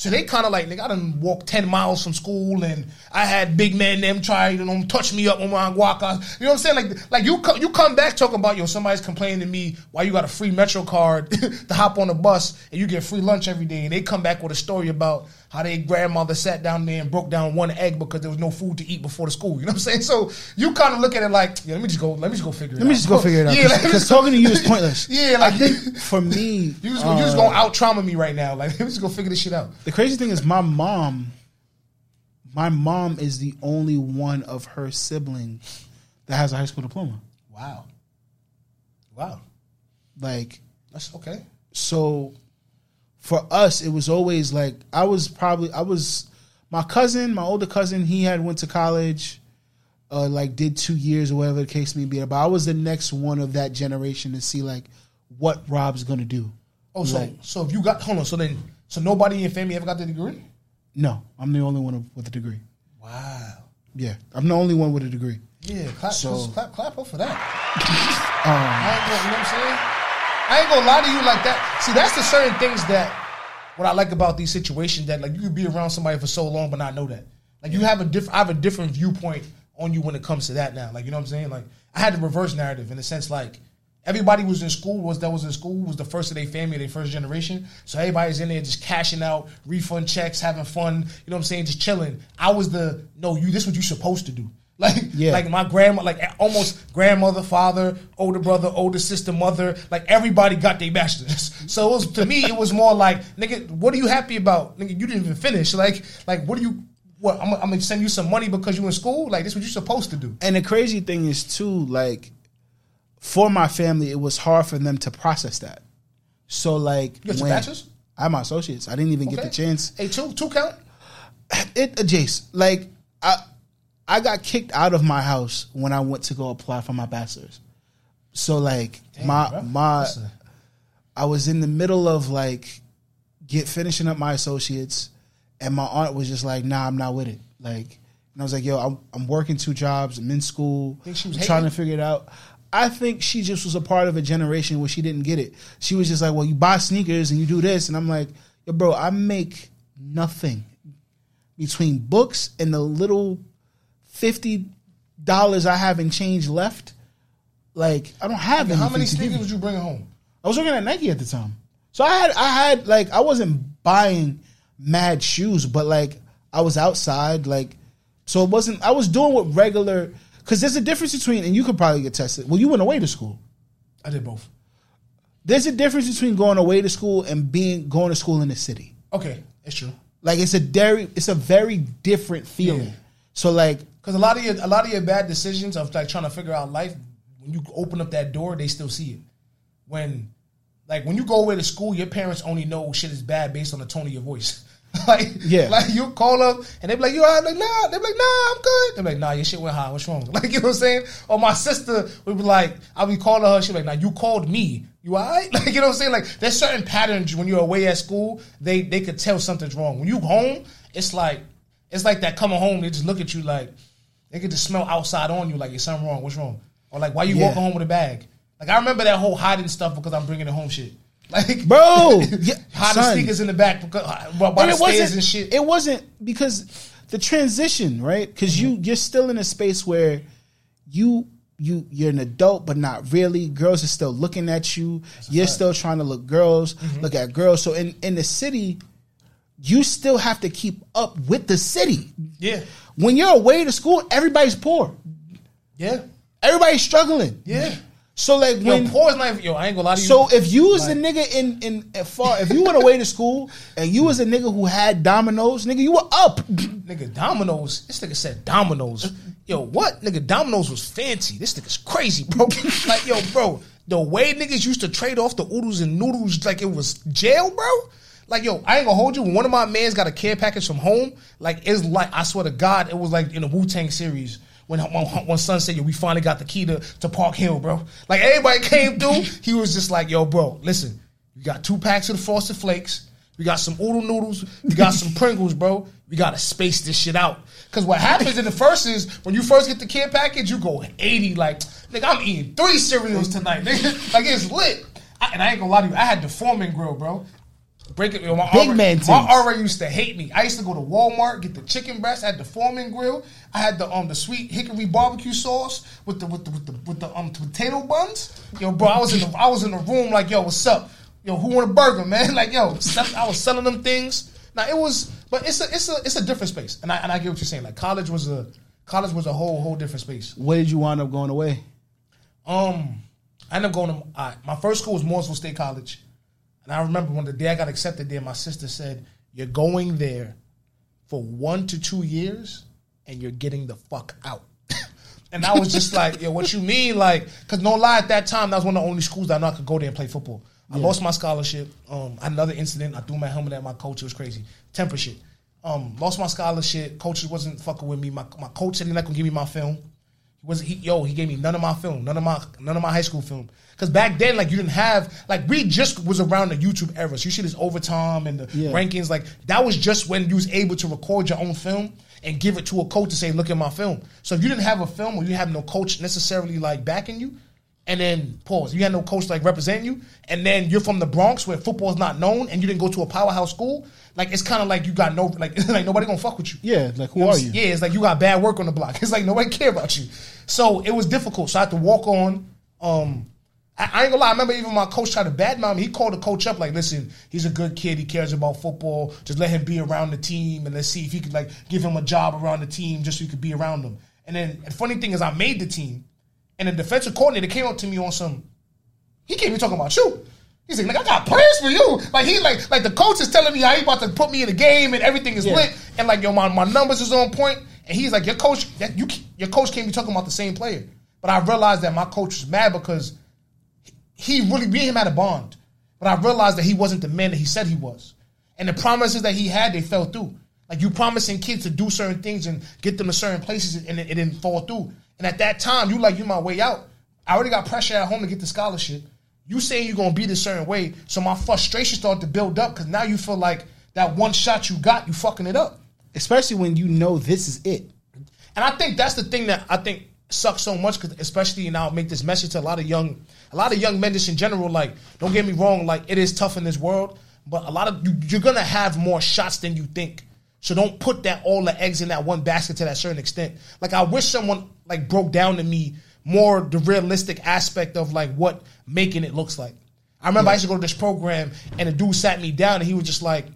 So they kind of like, nigga, I done walked 10 miles from school and I had big men them try, you know, touch me up on my guacas. You know what I'm saying? Like, like you, co- you come back talking about, yo, somebody's complaining to me why you got a free Metro card to hop on a bus and you get free lunch every day. And they come back with a story about how their grandmother sat down there and broke down one egg because there was no food to eat before the school. You know what I'm saying? So you kind of look at it like, yeah, let me just go, let me just go figure it out. Let me just go figure it out. Yeah, let Because talking to you is pointless. Yeah, like, I think for me, you just, uh, you just gonna out trauma me right now. Like, let me just go figure this shit out. the crazy thing is my mom. My mom is the only one of her siblings that has a high school diploma. Wow. Wow. Like That's okay. so for us it was always like i was probably i was my cousin my older cousin he had went to college uh like did two years or whatever the case may be but i was the next one of that generation to see like what rob's gonna do Oh, so Like- so if you got hold on, so then so nobody in your family ever got the degree? no i'm the only one with a degree Wow. yeah i'm the only one with a degree Yeah, clap, So- clap, clap up for that. um you know what I'm saying? I ain't gonna lie to you like that. See, that's the certain things that what I like about these situations that like you could be around somebody for so long but not know that. Like you have a different, I have a different viewpoint on you when it comes to that now. Like you know what I'm saying? Like I had the reverse narrative in the sense like everybody was in school was that was in school was the first of their family, their first generation. So everybody's in there just cashing out refund checks, having fun. You know what I'm saying? Just chilling. I was the no, you. This what you supposed to do. Like, Yeah. like my grandma, like almost grandmother, father, older brother, older sister, mother, like everybody got their bachelors. So it was to me, it was more like, nigga, what are you happy about? Nigga, you didn't even finish. Like, like what are you what? I'm, I'm gonna send you some money because you in school. Like this, what you're supposed to do? And the crazy thing is too, like, for my family, it was hard for them to process that. So like, You got your bachelor's? I have my associates. I didn't even get the chance. Hey, two two count. It, uh, Jace, like, I, I got kicked out of my house when I went to go apply for my bachelor's. So like, Damn, my bro. my, Listen. I was in the middle of like, get finishing up my associates, and my aunt was just like, "Nah, I'm not with it." Like, and I was like, "Yo, I'm I'm working two jobs. I'm in school. Think she was I'm trying to figure it out." I think she just was a part of a generation where she didn't get it. She was just like, "Well, you buy sneakers and you do this," and I'm like, "Yo, bro, I make nothing between books and the little fifty dollars I have in change left. Like, I don't have How anything many sneakers was you bringing home? I was working at Nike at the time. So I had I had like I wasn't buying mad shoes, but like I was outside, like so it wasn't I was doing what regular because there's a difference between and you could probably get tested. Well, you went away to school. I did both. There's a difference between going away to school and being going to school in the city. Okay, it's true. Like it's a very it's a very different feeling. Yeah. So like Because a lot of your a lot of your bad decisions of like trying to figure out life, when you open up that door, they still see it. When like when you go away to school, your parents only know shit is bad based on the tone of your voice. like Yeah. like you call up and they be like, you all right? Like nah, they be like nah, I'm good. They be like nah, your shit went high. What's wrong? Like you know what I'm saying? Or my sister would be like, I'll be calling her. She be like, nah, you called me. You all right? Like you know what I'm saying? Like there's certain patterns when you're away at school. They they could tell something's wrong. When you go home, it's like it's like that coming home. They just look at you like they could just smell outside on you like there's something wrong. What's wrong? Or like why you Yeah. walking home with a bag? Like I remember that whole hiding stuff because I'm bringing it home shit. Like Bro, yeah, hiding son. sneakers in the back because uh, by the And it stairs wasn't and shit. It wasn't because the transition, right? Because you Mm-hmm. you're still in a space where you you you're an adult, but not really. Girls are still looking at you. You're still trying to look girls, Mm-hmm. look at girls. So in in the city, you still have to keep up with the city. yeah, When you're away to school, everybody's poor. yeah, Everybody's struggling. yeah. So like Yo, when poor is not. Yo, I ain't gonna lie to you. so if you was a nigga in in at far, if you went away to school and you was a nigga who had dominoes, nigga, you were up. nigga, dominoes. This nigga said dominoes. Yo, what? Nigga, dominoes was fancy. This nigga's crazy, bro. like, yo, bro, the way niggas used to trade off the oodles and noodles like it was jail, bro. Like, yo, I ain't gonna hold you. One of my man's got a care package from home, like, it's like, I swear to God, it was like in the Wu Tang series. When, when, when son said, yo, we finally got the key to, to Park Hill, bro. Like, everybody came through. He was just like, yo, bro, listen, you got two packs of the Frosted Flakes. We got some oodle noodles. We got some Pringles, bro. We gotta space this shit out. Cause what happens in the first is when you first get the kid package, you go 80, like, nigga, I'm eating three cereals tonight, nigga. Like it's lit. I, and I ain't gonna lie to you, I had the Foreman grill, bro. Break it, yo, my Big RA man My things. RA used to hate me. I used to go to Walmart, get the chicken breast. I had the Foreman grill. I had the um the sweet hickory barbecue sauce with the with the with the with the um potato buns. Yo, bro, I was in the I was in the room like, yo, what's up? Yo, who want a burger, man? Like, yo, I was selling them things. Now it was, but it's a it's a it's a different space, and I and I get what you're saying. Like college was a college was a whole whole different space. Where did you wind up going away? Um, I ended up going to uh, my first school was Morrisville State College, and I remember when the day I got accepted there, my sister said, "You're going there for one to two years, and you're getting the fuck out." and I was just like, "Yo, what you mean?" Like, cause no lie, at that time that was one of the only schools that I know I could go there and play football. I lost my scholarship. Um, another incident. I threw my helmet at my coach. It was crazy. Temper shit. Um, lost my scholarship. Coaches wasn't fucking with me. My, my coach said he not gonna give me my film. He was he yo, he gave me none of my film, none of my none of my high school film. Cause back then, like you didn't have like we just was around the YouTube era. So you see this overtime and the Yeah. rankings, like that was just when you was able to record your own film and give it to a coach to say, look at my film. So if you didn't have a film or you have no coach necessarily like backing you, and then pause, you had no coach like representing you, and then you're from the Bronx where football is not known and you didn't go to a powerhouse school, like it's kind of like you got no like like nobody gonna fuck with you. Yeah, like who are you? Yeah, it's like you got bad work on the block. It's like nobody care about you. So it was difficult. So I had to walk on. Um, I, ain't gonna lie. I remember even my coach tried to badmouth me. He called the coach up like, "Listen, he's a good kid. He cares about football. Just let him be around the team, and let's see if he could like give him a job around the team, just so he could be around them." And then the funny thing is, I made the team, and the defensive coordinator came up to me on some. He came me talking about you. He's like, "Nigga, I got plans for you. Like he like like the coach is telling me how he about to put me in the game and everything is Yeah. lit. and like yo, my, my numbers is on point. point, and he's like, your coach, that you your coach can't be talking about the same player. But I realized that my coach was mad because he really me and him had a bond. But I realized that he wasn't the man that he said he was. And the promises that he had, they fell through. Like you promising kids to do certain things and get them to certain places and it, it didn't fall through. And at that time, you like you my way out. I already got pressure at home to get the scholarship. You saying you're gonna be this certain way, so my frustration started to build up because now you feel like that one shot you got, you fucking it up. Especially when you know this is it. And I think that's the thing that I think sucks so much, because especially and I'll make this message to a lot of young, a lot of young men just in general. Like, don't get me wrong, like it is tough in this world, but a lot of you, you're gonna have more shots than you think. So don't put that all the eggs in that one basket to that certain extent. Like I wish someone like broke down to me more the realistic aspect of like what making it looks like. I remember I used to go to this program and the dude sat me down and he was just like,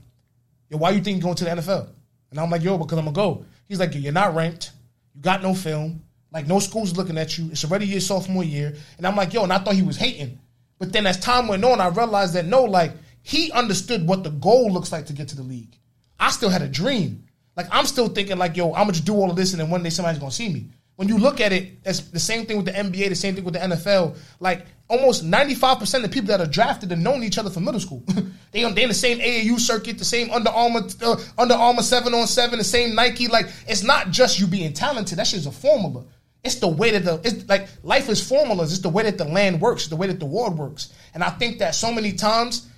Yo, why you think you're going to the NFL? And I'm like, yo, because I'm gonna go. He's like, you're not ranked, you got no film, like no school's looking at you. It's already your sophomore year. And I'm like, yo, and I thought he was hating. But then as time went on, I realized that no, like he understood what the goal looks like to get to the league. I still had a dream. Like I'm still thinking like, yo, I'm gonna just do all of this and then one day somebody's gonna see me. When you look at it, it's the same thing with the NBA, the same thing with the NFL. Like almost 95% of the people that are drafted have known each other from middle school. they on they in the same AAU circuit, the same Under Armour, uh, Under Armour seven on seven, the same Nike. Like it's not just you being talented. That shit's a formula. It's the way that the it's like life is formulas. It's the way that the land works. It's the way that the world works. And I think that so many times,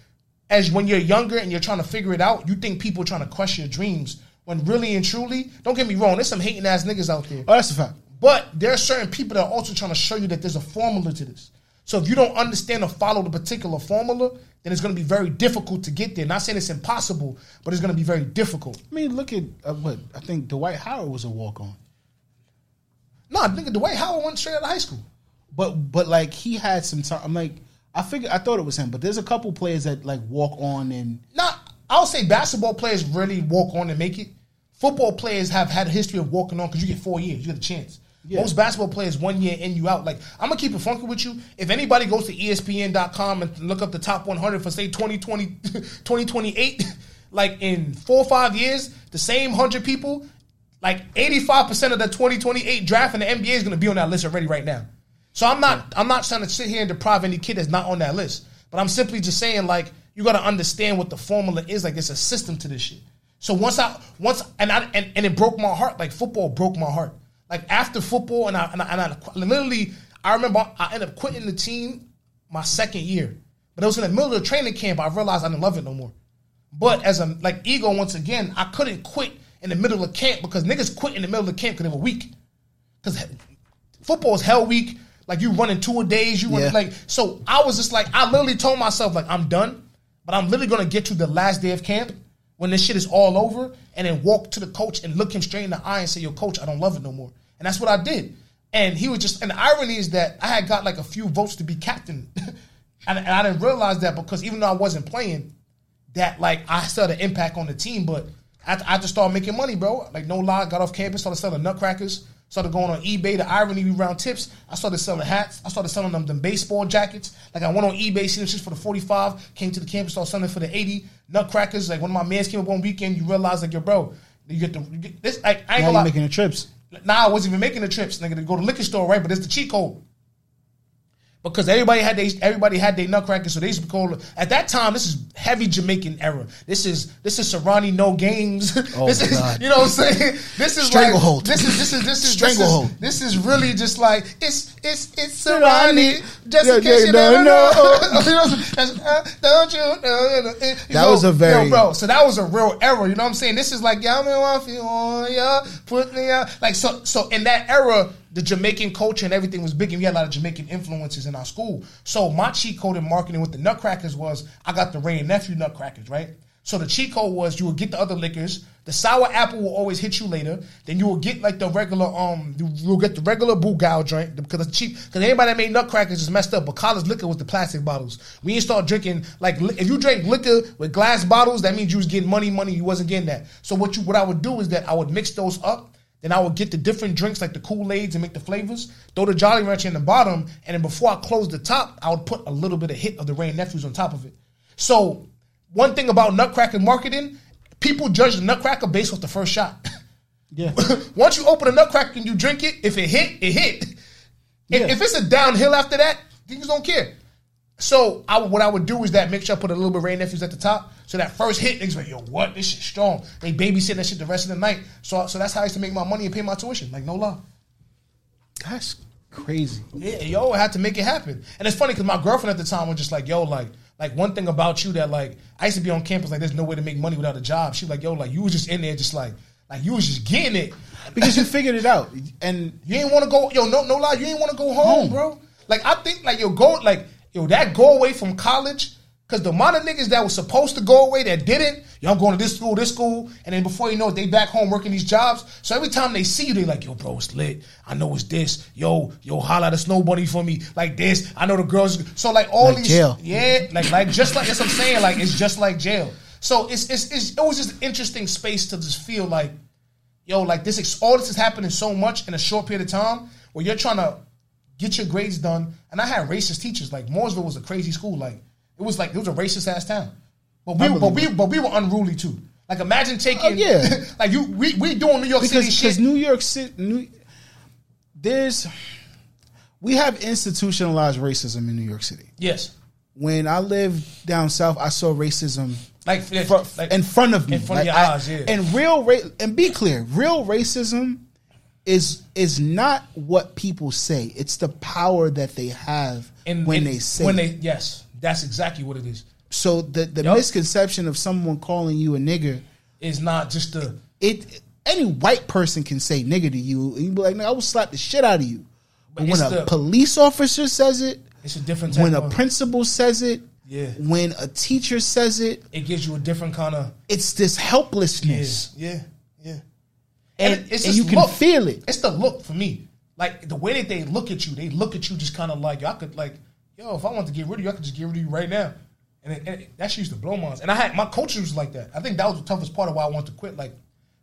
as when you're younger and you're trying to figure it out, you think people are trying to crush your dreams. When really and truly, don't get me wrong, there's some hating ass niggas out there. Oh, that's a fact. But there are certain people that are also trying to show you that there's a formula to this. So if you don't understand or follow the particular formula, then it's going to be very difficult to get there. Not saying it's impossible, but it's going to be very difficult. I mean, look at uh, what I think Dwight Howard was a walk on. No, I think Dwight Howard went straight out of high school. But but like he had some time. I'm like I figured I thought it was him, but there's a couple players that like walk on and Not, I'll say basketball players really walk on and make it. Football players have had a history of walking on because you get four years, you get a chance. Yeah. Most basketball players one year in you out. Like I'm gonna keep it funky with you. If anybody goes to ESPN.com and look up the top 100 for say 2020, 2028, like in four or five years, the same hundred people, like 85 percent of the 2028 draft in the NBA is gonna be on that list already right now. So I'm not I'm not trying to sit here and deprive any kid that's not on that list. But I'm simply just saying like you got to understand what the formula is. Like it's a system to this shit. So once I once and I and, and it broke my heart. Like football broke my heart. Like after football and I and I, and I literally I remember I ended up quitting the team my second year. But it was in the middle of the training camp. I realized I didn't love it no more. But as a like ego once again, I couldn't quit in the middle of camp because niggas quit in the middle of camp because they were weak. Because football is hell week. Like you running two a days, you Yeah. like so. I was just like, I literally told myself like I'm done, but I'm literally gonna get to the last day of camp when this shit is all over, and then walk to the coach and look him straight in the eye and say, "Yo, coach, I don't love it no more." And that's what I did. And he was just. And the irony is that I had got like a few votes to be captain, and, and I didn't realize that because even though I wasn't playing, that like I still had an impact on the team. But I, I just started making money, bro. Like no lie, got off campus, started selling nutcrackers, started going on eBay. The irony we round tips. I started selling hats. I started selling them them baseball jackets. Like I went on eBay, seen them shit for the forty five. Came to the campus, started selling for the eighty nutcrackers. Like one of my mans came up one weekend, you realize like yo, bro, you get the you get this. Like I ain't now gonna lie. making the trips. Nah, I wasn't even making the trips, nigga, to go to the liquor store, right? But it's the cheat code. Because everybody had they everybody had their nutcrackers, so they used to be called at that time. This is heavy Jamaican era. This is this is Serani no games. Oh, this is God. you know what I'm saying. This is Stranglehold. Like, this is this is this is Stranglehold. This is, this is really just like it's it's it's Serani. Just Yeah, in case yeah, you no, no. know. You know, that's, uh, don't you know? You That know, was a very- yo, bro. So that was a real era. You know what I'm saying? This is like y'all me off you on ya, put me out. Like so so in that era, the Jamaican culture and everything was big, and we had a lot of Jamaican influences in our school. So my cheat code in marketing with the Nutcrackers was I got the Wray and Nephew Nutcrackers, right? So the cheat code was you would get the other liquors. The sour apple will always hit you later. Then you will get like the regular um you- you'll get the regular Bugao drink because it's cheap. Because anybody that made nutcrackers is messed up. But college liquor was the plastic bottles. We didn't start drinking like li- if you drank liquor with glass bottles, that means you was getting money, money. You wasn't getting that. So what you what I would do is that I would mix those up. Then I would get the different drinks like the Kool-Aids and make the flavors, throw the Jolly Rancher in the bottom, and then before I close the top, I would put a little bit of hit of the Rain Nephews on top of it. So one thing about Nutcracker marketing, people judge the nutcracker based off the first shot. Yeah. Once you open a nutcracker and you drink it, if it hit, it hit. If- Yeah. If it's a downhill after that, niggas don't care. So I, what I would do is that make sure I put a little bit of Wray nephews at the top. So that first hit, niggas like, yo, what? This shit strong. They babysit that shit the rest of the night. So so that's how I used to make my money and pay my tuition. Like no lie. That's crazy. Yeah, yo, I had to make it happen. And it's funny because my girlfriend at the time was just like, yo, like, like one thing about you that like I used to be on campus like there's no way to make money without a job. She was like, yo, like you was just in there just like like you was just getting it. Because you figured it out. And You ain't want to go, yo, no, no lie, you ain't want to go home, Home. bro. Like I think like yo, go like yo, that go away from college. Cause the amount of niggas that was supposed to go away that didn't, I'm going to this school, this school, and then before you know it, they back home working these jobs. So every time they see you, they like, yo, bro, it's lit. I know it's this. Yo, yo, holla the snow bunny for me, like this. I know the girls. So like all Like these, jail. yeah, like like just like that's what I'm saying. Like it's just like jail. So it's it's, it's it was just an interesting space to just feel like yo, like this, ex- all this is happening so much in a short period of time where you're trying to get your grades done. And I had racist teachers. Like Morrisville was a crazy school. Like it was like it was a racist ass town. But we, but we, but we were unruly too. Like imagine taking, Oh, yeah. like you, we, we doing New York because City because shit. New York City, New, there's we have institutionalized racism in New York City. yes, When I lived down south, I saw racism like, fr- like in front of me, in front of your I- eyes, yeah. And real ra- and be clear, real racism is is not what people say. It's the power that they have in- when in- they say. when they yes, that's exactly what it is. so the the Yup. misconception of someone calling you a nigger, is not just the it any white person can say nigger to you, and you be like, "No, I will slap the shit out of you." But, But when a the- police officer says it, it's a different type when a of, principal says it, Yeah. when a teacher says it, it gives you a different kind of it's this helplessness, yeah, yeah. and, And it's and you can look. feel it. It's the look for me. Like the way that they look at you, they look at you just kind of like, I could like, yo, if I want to get rid of you, I could just get rid of you right now. And, it, and it- that shit used to blow minds. And I had my coaches was like that. I think that was the toughest part of why I wanted to quit. Like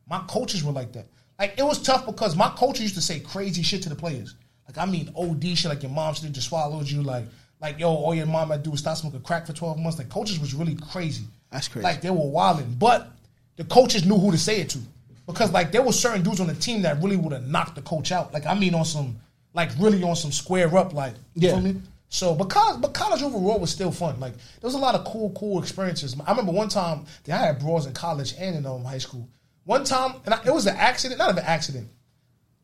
my coaches were like that. Like it was tough because my coaches used to say crazy shit to the players. Like I mean OD shit, like your mom should have just swallowed you. Like like yo, all your mom had to do was stop smoking crack for twelve months. Like coaches was really crazy. That's crazy. Like they were wilding, but the coaches knew who to say it to because like there were certain dudes on the team that really would have knocked the coach out. Like I mean, on some like really on some square up. Like you Yeah. feel me? So, but college, but college overall was still fun. Like there was a lot of cool, cool experiences. I remember one time that I had bros in college and in um, high school. One time, and I, it was an accident, not an accident.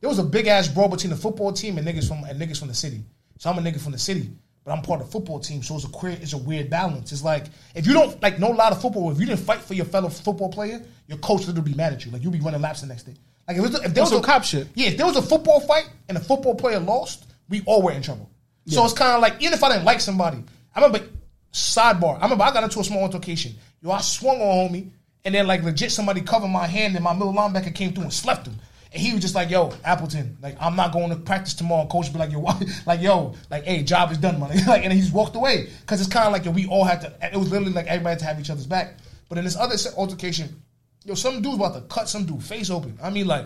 There was a big ass brawl between the football team and niggas from and niggas from the city. So I'm a nigga from the city, but I'm part of the football team. So it's a queer, it's a weird balance. It's like if you don't like know a lot of football, if you didn't fight for your fellow football player, your coach would be mad at you. Like you'll be running laps the next day. Like if, it was, if there On was a cop shit. yeah, if there was a football fight and a football player lost, we all were in trouble. So Yeah. it's kind of like even if I didn't like somebody, I remember sidebar. I remember I got into a small altercation. Yo, I swung on homie, and then like legit somebody covered my hand, and my middle linebacker came through and slept him. And he was just like, "Yo, Appleton, like I'm not going to practice tomorrow." And coach be like, "Yo, why? like yo, like hey, job is done, man." like, and he just walked away because it's kind of like yo, we all had to. It was literally like everybody had to have each other's back. But in this other altercation, yo, some dude's about to cut some dude face open. I mean, like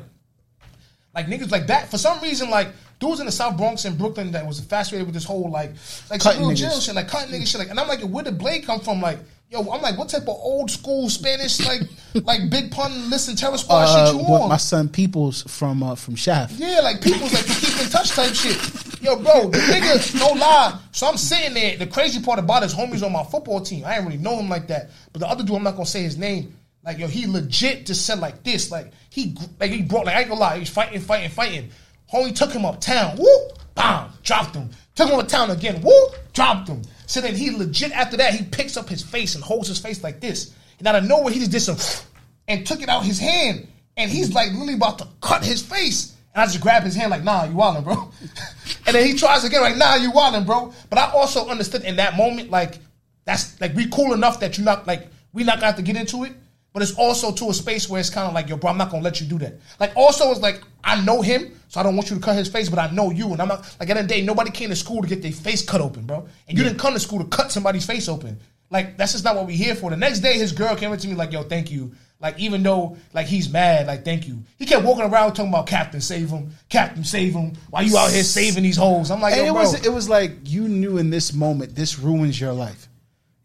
like niggas like that for some reason like dudes in the South Bronx and Brooklyn that was fascinated with this whole like like Cutting jail shit like cutting niggas shit like and I'm like where did blade come from like yo I'm like what type of old school Spanish like like big pun listen terror squad Uh, shit you with on my son Peoples from uh, from Shaft. yeah, like people's like keep in touch type shit. Yo, bro, the nigga, no lie. So I'm sitting there. The crazy part about it is homies on my football team. I didn't really know him like that. But the other dude, I'm not gonna say his name. Like, yo, he legit just said like this. Like he like he brought like I ain't gonna lie, he's fighting, fighting, fighting. Homie took him uptown. Whoop, bam, dropped him. Took him uptown again. Whoop, dropped him. So then he legit after that, he picks up his face and holds his face like this. And out of nowhere, he just did some and took it out his hand. And he's like literally about to cut his face. And I just grab his hand like, nah, you wildin', bro. and then he tries again, like, nah, you wildin', bro. But I also understood in that moment, like, that's like we cool enough that you're not like we not gonna have to get into it. But it's also to a space where it's kind of like, yo, bro, I'm not gonna let you do that. Like, also, it's like I know him, so I don't want you to cut his face, but I know you, and I'm not like at the end of the day, nobody came to school to get their face cut open, bro. And you didn't come to school to cut somebody's face open. Like, that's just not what we here for. The next day, his girl came up to me like, yo, thank you. Like, even though like he's mad, like, thank you. He kept walking around talking about Captain, save him, Captain, save him. Why you out here saving these hoes? I'm like, And yo, it bro. was it was like you knew in this moment this ruins your life.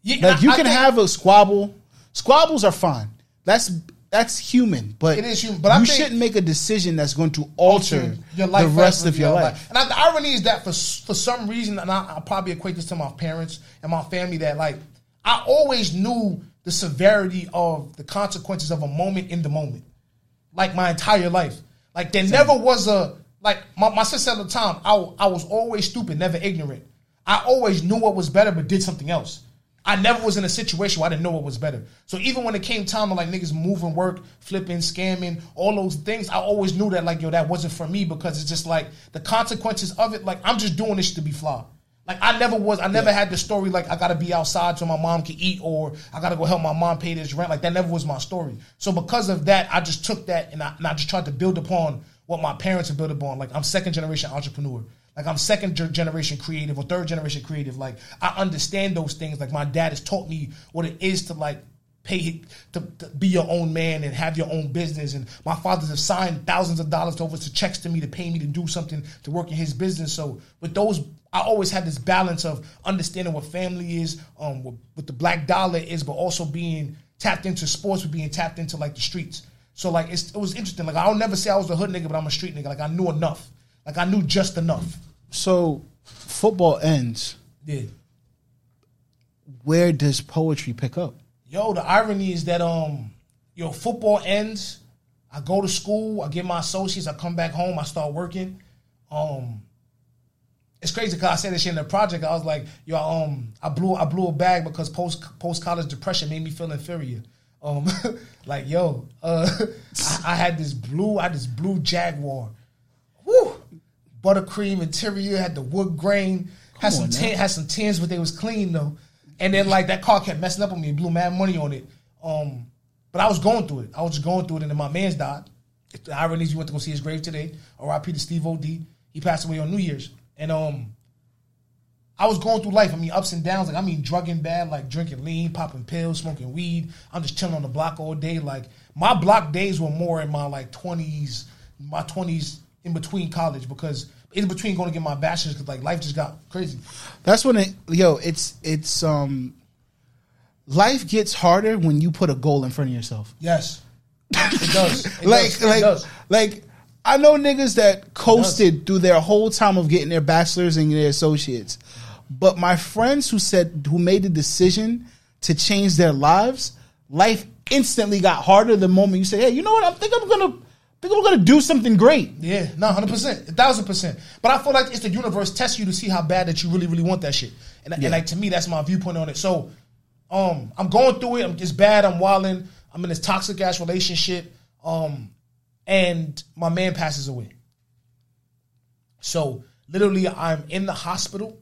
Yeah, Like I- you I can think- have a squabble. Squabbles are fine. That's that's human, but It is human, but I you shouldn't make a decision that's going to alter your life the rest of your life. And I, the irony is that for for some reason, and I, I probably equate this to my parents and my family, that like I always knew the severity of the consequences of a moment in the moment, like my entire life. Like there never was a like my, my sister at the time. I I was always stupid, never ignorant. I always knew what was better, but did something else. I never was in a situation where I didn't know what was better. So even when it came time to like niggas moving work, flipping, scamming, all those things, I always knew that like yo, that wasn't for me because it's just like the consequences of it. Like I'm just doing this to be flawed. Like I never was, I never had the story like I gotta be outside so my mom can eat or I gotta go help my mom pay this rent. Like that never was my story. So because of that, I just took that and I, and I just tried to build upon what my parents have built upon. Like I'm second generation entrepreneur. Like I'm second generation creative or third generation creative. Like I understand those things. Like my dad has taught me what it is to like pay to, to be your own man and have your own business. And my fathers have signed thousands of dollars over to checks to me to pay me to do something to work in his business. So with those, I always had this balance of understanding what family is, um, what, what the black dollar is, but also being tapped into sports, but being tapped into like the streets. So like it was interesting. Like I'll never say I was a hood nigga, but I'm a street nigga. Like I knew enough. Like I knew just enough. So football ends. Yeah. Where does poetry pick up? Yo, the irony is that um, yo, football ends. I go to school. I get my associates. I come back home. I start working. Um, it's crazy because I said this shit in the project. I was like, yo, um, I blew I blew a bag because post post college depression made me feel inferior. Um, like yo, uh, I, I had this blue, I had this blue Jaguar. Buttercream interior, had the wood grain, had some tin, had some tins, but they was clean though. And then like that car kept messing up on me, blew mad money on it. Um, but I was going through it. I was just going through it, and then my man's died. The irony is, you went to go see his grave today. R.I.P. to Steve O.D. He passed away on New Year's, and um, I was going through life. I mean, ups and downs. Like I mean, drugging bad, like drinking lean, popping pills, smoking weed. I'm just chilling on the block all day. Like my block days were more in my like 20s, my 20s in between college because in between going to get my bachelor's because like life just got crazy. That's when it yo, it's it's um life gets harder when you put a goal in front of yourself. Yes, it does. It like does. Like does. like I know niggas that coasted through their whole time of getting their bachelors and their associates. But my friends who said who made the decision to change their lives, life instantly got harder the moment you say, "Hey, you know what? I think I'm gonna think I'm gonna do something great." Yeah, no, hundred percent, a thousand percent. But I feel like it's the universe tests you to see how bad that you really, really want that shit. And, and like to me, that's my viewpoint on it. So, um, I'm going through it. I'm, just bad. I'm wilding. I'm in this toxic ass relationship. Um, and my man passes away. So literally, I'm in the hospital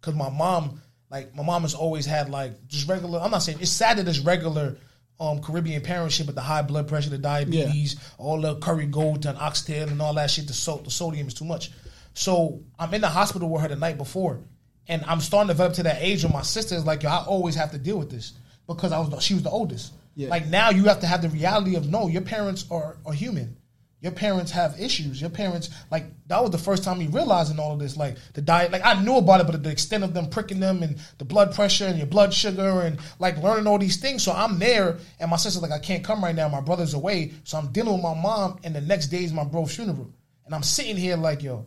because my mom, like my mom has always had like just regular. I'm not saying it's sad that it's regular um Caribbean parentship, but the high blood pressure, the diabetes, all the curry goat and oxtail and all that shit. The salt, the sodium is too much. So I'm in the hospital with her the night before, and I'm starting to develop to that age where my sister is like, yo, I always have to deal with this because I was the, she was the oldest. Yeah. Like now you have to have the reality of no, your parents are are human. Your parents have issues. Your parents, like, that was the first time me realizing all of this. Like, the diet, like, I knew about it, but the extent of them pricking them and the blood pressure and your blood sugar and, like, learning all these things. So I'm there, and my sister's like, I can't come right now. My brother's away. So I'm dealing with my mom, and the next day is my bro's funeral. And I'm sitting here like, yo,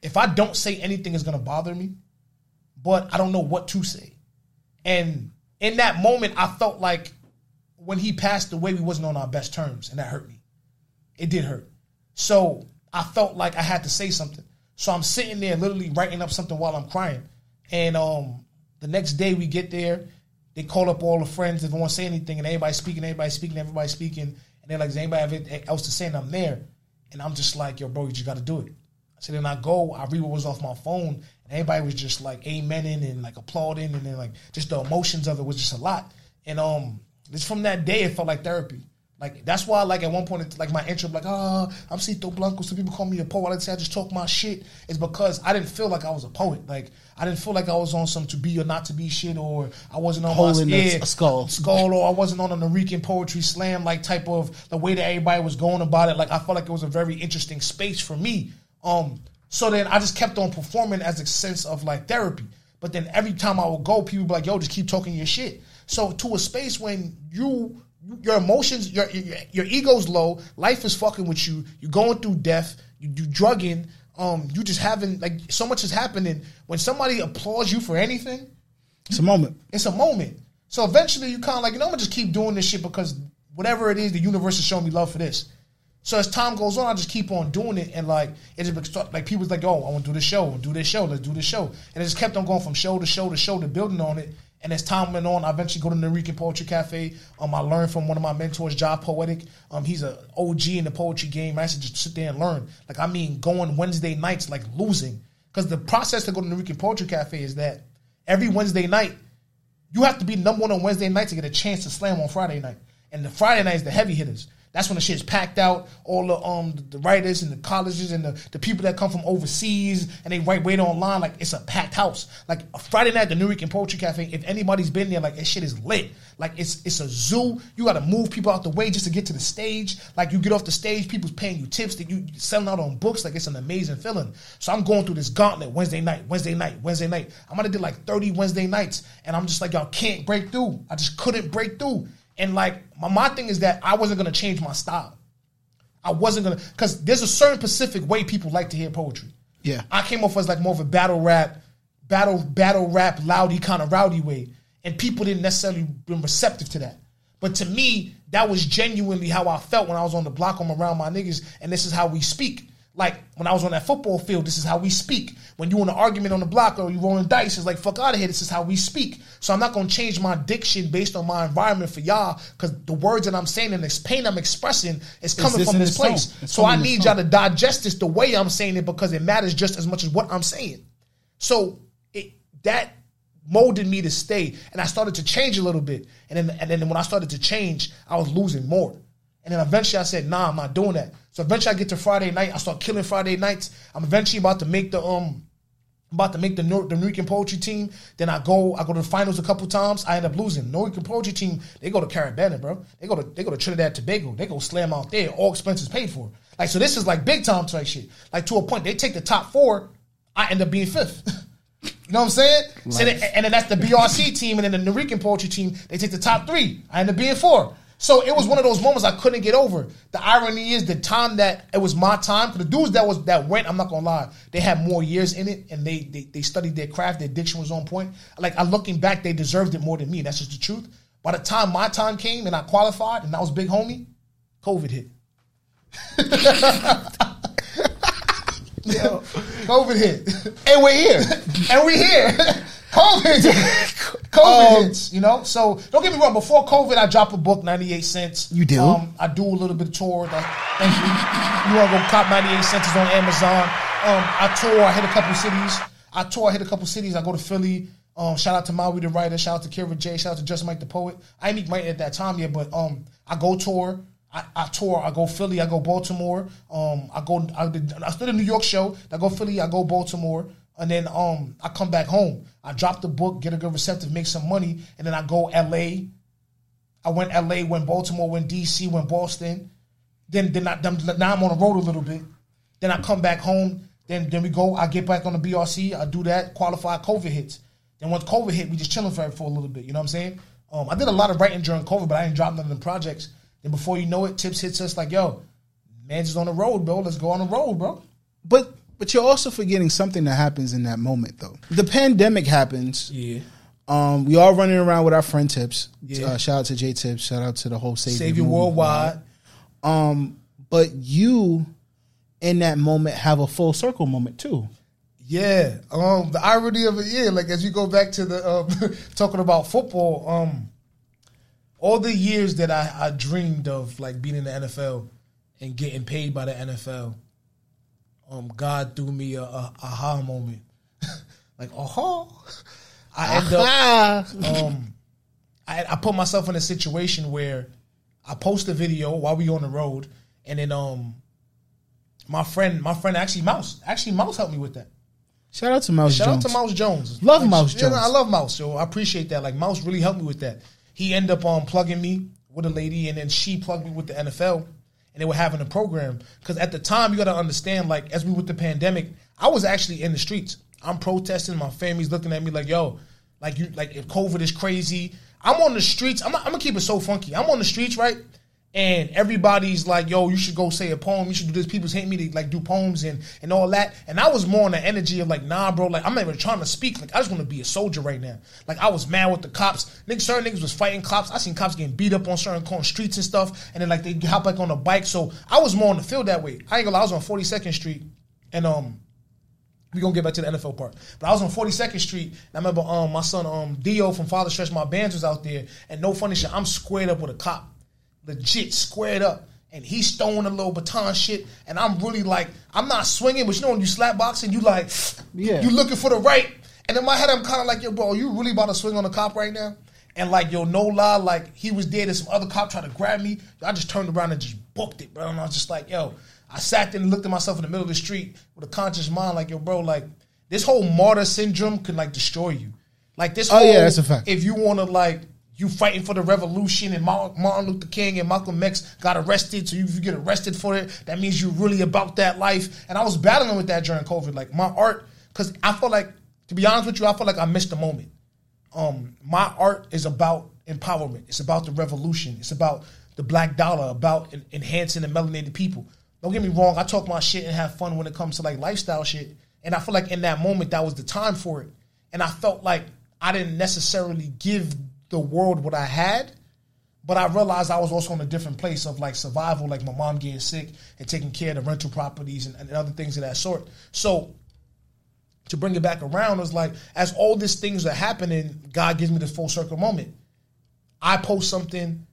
if I don't say anything, it's going to bother me, but I don't know what to say. And in that moment, I felt like when he passed away, we wasn't on our best terms, and that hurt me. It did hurt. So I felt like I had to say something. So I'm sitting there literally writing up something while I'm crying. And um, the next day we get there, they call up all the friends that want to say anything, and everybody speaking, everybody speaking, everybody speaking. And they're like, does anybody have anything else to say? And I'm there. And I'm just like, yo, bro, you just got to do it. So then I go, I read what was off my phone, and everybody was just like amening and like applauding, and then like just the emotions of it was just a lot. And um, it's from that day it felt like therapy. Like that's why, like at one point, like my intro, like, ah, I'm Cito Blanco. Some people call me a poet. I say I just talk my shit. It's because I didn't feel like I was a poet. Like I didn't feel like I was on some to be or not to be shit, or I wasn't on Hole in my a- yeah, a skull. skull, or I wasn't on a Nuyorican poetry slam like type of the way that everybody was going about it. Like I felt like it was a very interesting space for me. Um, so then I just kept on performing as a sense of like therapy. But then every time I would go, people would be like, "Yo, just keep talking your shit." So to a space when you your emotions, your your, your ego's low, life is fucking with you. You're going through death. You do drugging. Um, you just having like so much is happening. When somebody applauds you for anything, It's a moment. it's a moment. So eventually, you kind of like, you know, I'm gonna just keep doing this shit because whatever it is, the universe is showing me love for this. So as time goes on, I just keep on doing it, and like it just like people's like, oh, I want to do this show, do this show, let's do this show, and it just kept on going from show to show to show to building on it. And as time went on, I eventually go to the Nuyorican Poetry Cafe. Um, I learned from one of my mentors, Job Poetic. Um, he's an OG in the poetry game. I used to just sit there and learn. Like I mean, going Wednesday nights, like losing, because the process to go to the Nuyorican Poetry Cafe is that every Wednesday night you have to be number one on Wednesday night to get a chance to slam on Friday night. And the Friday night is the heavy hitters. That's when the shit's packed out. All the um the writers and the colleges and the, the people that come from overseas and they write wait online like it's a packed house. Like a Friday night the Nuyorican Poetry Cafe. If anybody's been there, like that shit is lit. Like it's it's a zoo. You got to move people out the way just to get to the stage. Like you get off the stage, people's paying you tips that you selling out on books. Like it's an amazing feeling. So I'm going through this gauntlet Wednesday night, Wednesday night, Wednesday night. I'm gonna do like 30 Wednesday nights, and I'm just like y'all can't break through. I just couldn't break through. And like my, my thing is that I wasn't gonna change my style. I wasn't gonna because there's a certain specific way people like to hear poetry. Yeah. I came off as like more of a battle rap, battle battle rap, loudy kind of rowdy way, and people didn't necessarily been receptive to that. But to me, that was genuinely how I felt when I was on the block. I'm around my niggas, and this is how we speak. Like when I was on that football field, this is how we speak. When you in an argument on the block or you rolling dice, it's like fuck out of here. This is how we speak. So I'm not gonna change my diction based on my environment for y'all, because the words that I'm saying and this pain I'm expressing is coming this from this this place. So I need y'all to digest this the way I'm saying it because it matters just as much as what I'm saying. So it that molded me to stay, and I started to change a little bit. And then and then when I started to change, I was losing more. And then eventually I said, Nah, I'm not doing that. So eventually I get to Friday night. I start killing Friday nights. I'm eventually about to make the um about to make the Nor- the poetry team. Then I go, I go to the finals a couple times. I end up losing. Nuyorican poetry team, they go to Carabana, bro. They go to they go to Trinidad Tobago. They go slam out there, all expenses paid for. Like so, this is like big time type shit. Like to a point, they take the top four. I end up being fifth. you know what I'm saying? So then, and then that's the BRC team, and then the Nuyorican poetry team. They take the top three. I end up being four. So it was one of those moments I couldn't get over. The irony is the time that it was my time. For the dudes that was that went, I'm not gonna lie, they had more years in it and they they, they studied their craft, their diction was on point. Like I looking back, they deserved it more than me. That's just the truth. By the time my time came and I qualified and I was big homie, COVID hit. Yo, COVID hit. And we're here. and we're here. COVID. COVID hits, you know? So don't get me wrong, before COVID, I drop a book, 98 cents. You do? Um, I do a little bit of tour. Thank you. You want to go cop 98 cents is on Amazon. Um, I tour, I hit a couple cities. I tour, I hit a couple cities. I go to Philly. Um, shout out to Maui the writer. Shout out to Kira J. Shout out to Just Mike the poet. I ain't meet Mike at that time yet, but um, I go tour. I, I tour. I go Philly. I go Baltimore. Um, I go. I, did, I did a New York show. I go Philly. I go Baltimore, and then um, I come back home. I drop the book, get a good receptive, make some money, and then I go L.A. I went L.A. Went Baltimore. Went D.C. Went Boston. Then then I, then now I'm on the road a little bit. Then I come back home. Then then we go. I get back on the BRC. I do that. Qualify. COVID hits. Then once COVID hit, we just chilling for for a little bit. You know what I'm saying? Um, I did a lot of writing during COVID, but I didn't drop none of the projects. Then before you know it, tips hits us like, yo, man's just on the road, bro. Let's go on the road, bro. But but you're also forgetting something that happens in that moment though. The pandemic happens. Yeah. Um, we all running around with our friend Tips. Yeah. Uh, shout out to J Tips. Shout out to the whole Savior, Savior worldwide. Um, but you in that moment have a full circle moment too. Yeah. Um, the irony of it, yeah, like as you go back to the um, talking about football, um, all the years that I, I dreamed of like being in the NFL and getting paid by the NFL, um, God threw me a, a aha moment. like, aha. I end up um, I, I put myself in a situation where I post a video while we on the road, and then um, my friend, my friend actually Mouse, actually Mouse helped me with that. shout out to Mouse Shout Jones. out to Mouse Jones. Love Like, Mouse Jones. I love Mouse, so I appreciate that. Like Mouse really helped me with that. He ended up um, plugging me with a lady, and then she plugged me with the NFL, and they were having a program. Because at the time, you got to understand, like as we with the pandemic, I was actually in the streets. I'm protesting. My family's looking at me like, "Yo, like you, like if COVID is crazy." I'm on the streets. I'm, I'm gonna keep it so funky. I'm on the streets, right? And everybody's like, "Yo, you should go say a poem. You should do this." People hate me to like do poems and and all that. And I was more on the energy of like, "Nah, bro. Like, I'm not even trying to speak. Like, I just want to be a soldier right now." Like, I was mad with the cops. Niggas, certain niggas was fighting cops. I seen cops getting beat up on certain corner streets and stuff. And then like they hop like on a bike. So I was more on the field that way. I ain't gonna lie. I was on 42nd Street, and um, we gonna get back to the NFL part. But I was on 42nd Street, and I remember um my son um Dio from Father Stretch My Bands was out there, and no funny shit, I'm squared up with a cop, legit squared up, and he's throwing a little baton shit, and I'm really like I'm not swinging, but you know when you slap boxing, you like Yeah. you looking for the right, and in my head I'm kind of like yo bro, you really about to swing on the cop right now? And like yo, no lie, like he was there. There's some other cop trying to grab me. I just turned around and just booked it, bro. And I was just like, yo, I sat there and looked at myself in the middle of the street with a conscious mind, like, yo, bro, like this whole martyr syndrome can like destroy you. Like this. Oh, yeah, that's a fact. If you want to like. You fighting for the revolution, and Martin Luther King and Malcolm X got arrested. So if you get arrested for it, that means you're really about that life. And I was battling with that during COVID. Like my art, because I feel like, to be honest with you, I feel like I missed the moment um, my art is about empowerment. It's about the revolution. It's about the black dollar, about en- enhancing the melanated people. Don't get me wrong. I talk my shit and have fun when it comes to like lifestyle shit. And I feel like in that moment, that was the time for it. And I felt like I didn't necessarily give the world what I had, but I realized I was also in a different place of like survival, like my mom getting sick and taking care of the rental properties and, and other things of that sort. So to bring it back around was like as all these things are happening, God gives me this full circle moment. I post something,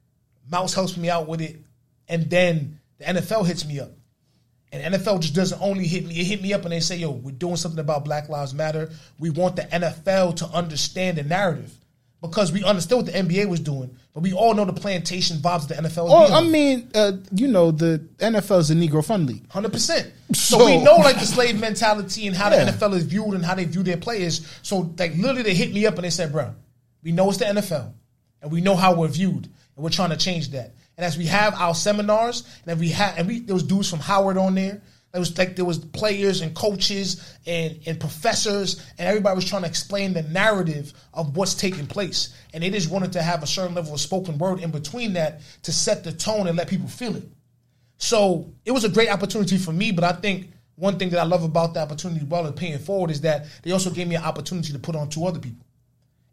Mouse helps me out with it, and then the NFL hits me up. And NFL just doesn't only hit me, it hit me up and they say, yo, we're doing something about Black Lives Matter. We want the NFL to understand the narrative. Because we understood what the NBA was doing, but we all know the plantation vibes of the NFL is being I mean, uh, you know, the NFL is a Negro fun league. Hundred percent. So, So- we know like the slave mentality and how Yeah. the NFL is viewed and how they view their players. So like literally they hit me up and they said, "Bro, we know it's the NFL, and we know how we're viewed, and we're trying to change that." And as we have our seminars, and we have, and we there was dudes from Howard on there. There was like there was players and coaches and and professors, and everybody was trying to explain the narrative of what's taking place. And they just wanted to have a certain level of spoken word in between that to set the tone and let people feel it. So it was a great opportunity for me, but I think one thing that I love about the opportunity, well, as paying forward, is that they also gave me an opportunity to put on two other people.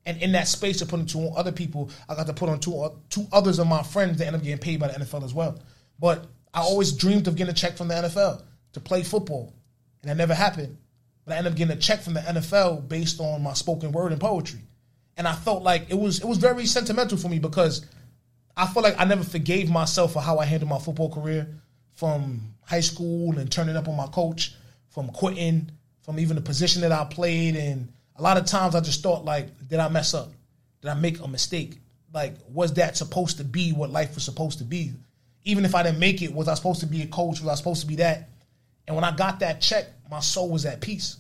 And in that space of putting two other people, I got to put on two, uh, two others of my friends that end up getting paid by the NFL as well. But I always dreamed of getting a check from the NFL to play football, and that never happened. But I ended up getting a check from the NFL based on my spoken word and poetry, and I felt like it was it was very sentimental for me because I felt like I never forgave myself for how I handled my football career from high school and turning up on my coach, from quitting, from even the position that I played. And a lot of times I just thought, like, did I mess up? Did I make a mistake? Like, was that supposed to be what life was supposed to be? Even if I didn't make it, was I supposed to be a coach? Was I supposed to be that? And when I got that check, my soul was at peace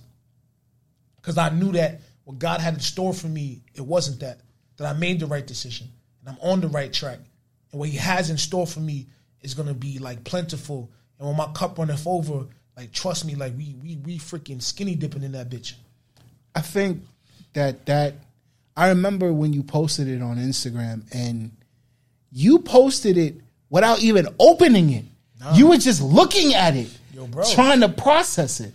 because I knew that what God had in store for me, it wasn't that. That I made the right decision and I'm on the right track. And what He has in store for me is gonna be like plentiful. And when my cup runneth over, like trust me, like we we we freaking skinny dipping in that bitch. I think that that I remember when you posted it on Instagram and you posted it without even opening it. You were just looking at it, Yo, bro. trying to process it,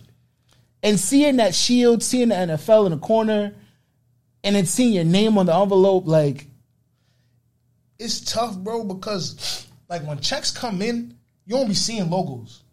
and seeing that shield, seeing the NFL in the corner, and then seeing your name on the envelope. Like, It's tough, bro, because like when checks come in, you don't be seeing logos.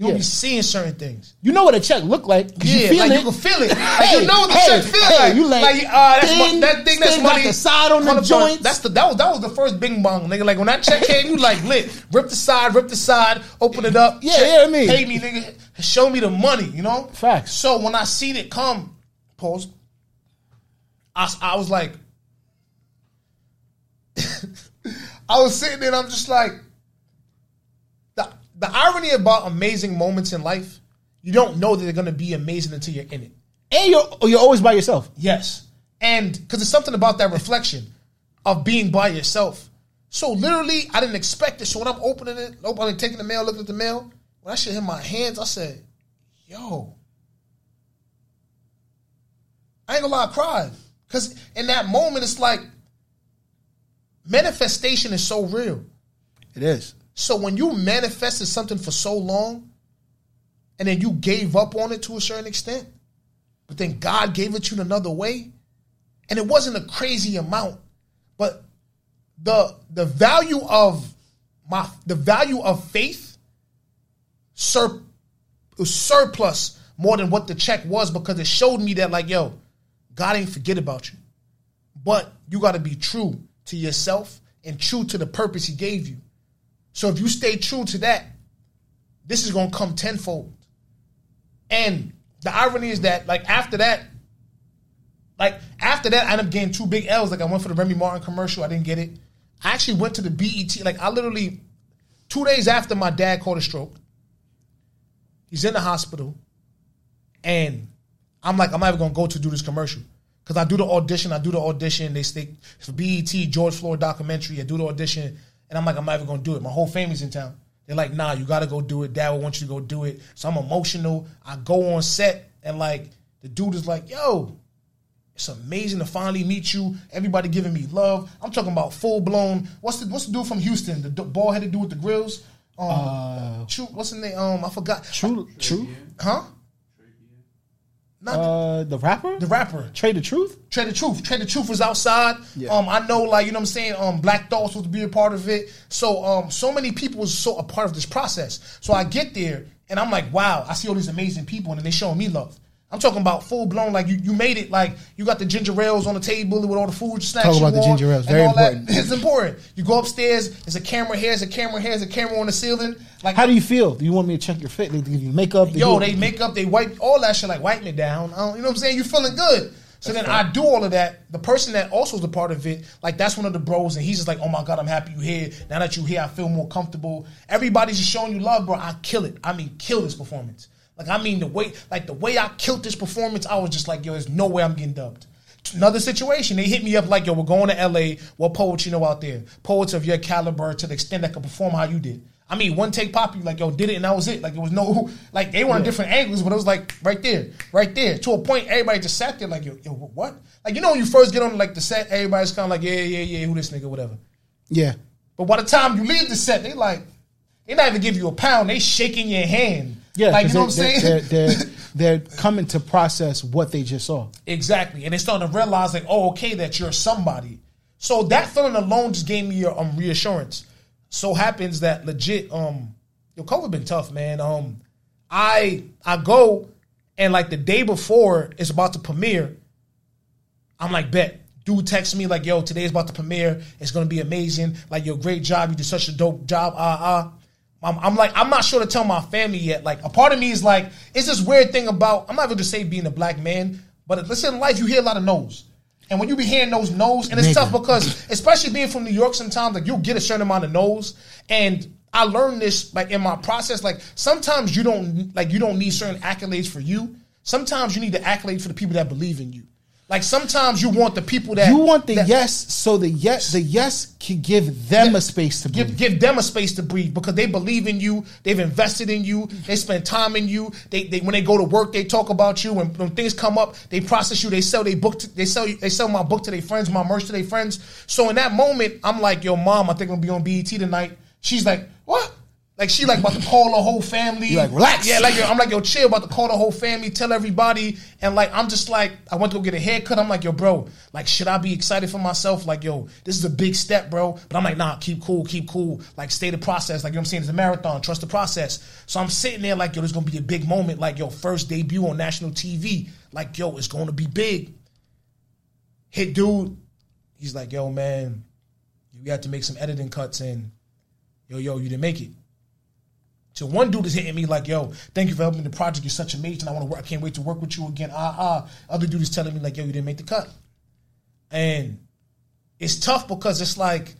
You don't Yeah. be seeing certain things. you know what a check look like. Yeah, you feel like it. you can feel it. Like, Hey, you know what the hey, check feel hey, like. you like, uh, that's thin, that thing that's money. the side on the 100%. joints. That's the that was that was the first bing bong, nigga. Like when that check came, you like lit, rip the side, rip the side, open it up. Yeah, check, yeah, I mean. pay me, nigga. Show me the money, you know. Facts. So when I seen it come, pause. I I was like, I was sitting there, and I'm just like, the irony about amazing moments in life, you don't know that they're gonna be amazing until you're in it. and you're you're always by yourself. Yes. And because there's something about that reflection of being by yourself. So literally, I didn't expect it. So when I'm opening it, opening, taking the mail, looking at the mail, when I shit hit my hands, I said, yo. I ain't gonna lie, I cried. Because in that moment, it's like, manifestation is so real. It is. So when you manifested something for so long, and then you gave up on it to a certain extent, but then God gave it to you another way, and it wasn't a crazy amount, but the the value of my the value of faith sur, surplus more than what the check was because it showed me that like yo, God ain't forget about you, but you got to be true to yourself and true to the purpose He gave you. So if you stay true to that, this is gonna come tenfold. And the irony is that, like after that, like after that, I ended up getting two big L's. Like I went for the Remy Martin commercial, I didn't get it. I actually went to the BET. Like I literally, two days after my dad caught a stroke, he's in the hospital, and I'm like, I'm not even gonna go to do this commercial because I do the audition. I do the audition. They stick for BET George Floyd documentary. I do the audition, and I'm like, I'm not even gonna do it. My whole family's in town. They're like, Nah, you gotta go do it. Dad will want you to go do it. So I'm emotional. I go on set, and like the dude is like, Yo, it's amazing to finally meet you. Everybody giving me love. I'm talking about full blown. What's the what's the dude from Houston? The ball headed dude with the grills. Um, Uh, true. What's his name? Um, I forgot. True, true. Huh? Not Uh, the rapper, the rapper. Trae tha Truth. Trae tha Truth. Trae tha Truth was outside. Yeah. Um, I know, like you know, what I'm saying. Um, Black Thought was to be a part of it. So, um, so many people was so a part of this process. So I get there and I'm like, wow, I see all these amazing people, and then they showing me love. I'm talking about full blown, like you, you made it, like you got the ginger ales on the table with all the food snacks. Talk you about the want ginger ales. Very all that. important. It's important. You go upstairs. There's a camera here. There's a camera here. There's a camera on the ceiling. Like How do you feel? Do you want me to check your fit? They give you makeup. Yo, they make up, they wipe all that shit, like wipe me down. You know what I'm saying? You feeling good. So then I do all of that. The person that also is a part of it, like that's one of the bros, and he's just like, "Oh my god, I'm happy you here. Now that you here, I feel more comfortable." Everybody's just showing you love, bro. I kill it. I mean, kill this performance. Like I mean, the way, like the way I killed this performance, I was just like, "Yo, there's no way I'm getting dubbed." Another situation, they hit me up like, "Yo, we're going to LA. What poets you know out there? Poets of your caliber to the extent that can perform how you did." I mean, one take poppy, like yo, did it and that was it. Like it was no, like they were on different angles, but it was like right there, right there. To a point, everybody just sat there like yo, yo, what? Like you know, when you first get on like the set, everybody's kind of like, yeah, yeah, yeah, who this nigga, whatever. yeah. But by the time you leave the set, they like, they not even give you a pound. They shaking your hand. Yeah, like you know what I'm they're, saying? They're, they're, they're coming to process what they just saw. Exactly. And they're starting to realize like, oh, okay, that you're somebody. So that feeling alone just gave me um, reassurance. So happens that legit, um, yo, COVID been tough, man. Um, I I go and like the day before it's about to premiere, I'm like, bet. Dude texts me like, yo, today's about to premiere. It's gonna be amazing. Like, yo, great job. You did such a dope job. Ah, ah. I'm, I'm like, I'm not sure to tell my family yet. Like, a part of me is like, it's this weird thing about, I'm not even to say being a black man, but listen, in life, you hear a lot of no's. And when you be hearing those no's, and it's Nigga. tough because, especially being from New York, sometimes like you'll get a certain amount of no's. And I learned this like in my process. Like sometimes you don't like you don't need certain accolades for you. Sometimes you need the accolades for the people that believe in you. Like sometimes you want the people that You want the that- yes, so the yes, the yes can give them a space to breathe. Give, give them a space to breathe because they believe in you. They've invested in you. They spend time in you. They, they when they go to work, they talk about you. When, when things come up, they process you. They sell they book. To, they sell you. They sell my book to their friends, my merch to their friends. So in that moment, I'm like, yo, mom, I think I'm gonna be on BET tonight. She's like, what? Like she like about to call the whole family. You like, relax. Yeah, like yo, I'm like yo, chill. About to call the whole family, tell everybody, and like I'm just like I went to go get a haircut. I'm like yo, bro, like should I be excited for myself? Like yo, this is a big step, bro. But I'm like nah, keep cool, keep cool. Like stay the process. Like you know what I'm saying, it's a marathon. Trust the process. So I'm sitting there like yo, there's gonna be a big moment. Like yo, first debut on national TV. Like yo, it's gonna be big. Hit dude. He's like yo, man, you got to make some editing cuts and yo, yo, you didn't make it. So one dude is hitting me like, "Yo, thank you for helping the project. You're such amazing. I want to work. I can't wait to work with you again." Ah ah. Other dude is telling me like, "Yo, you didn't make the cut," and it's tough because it's like,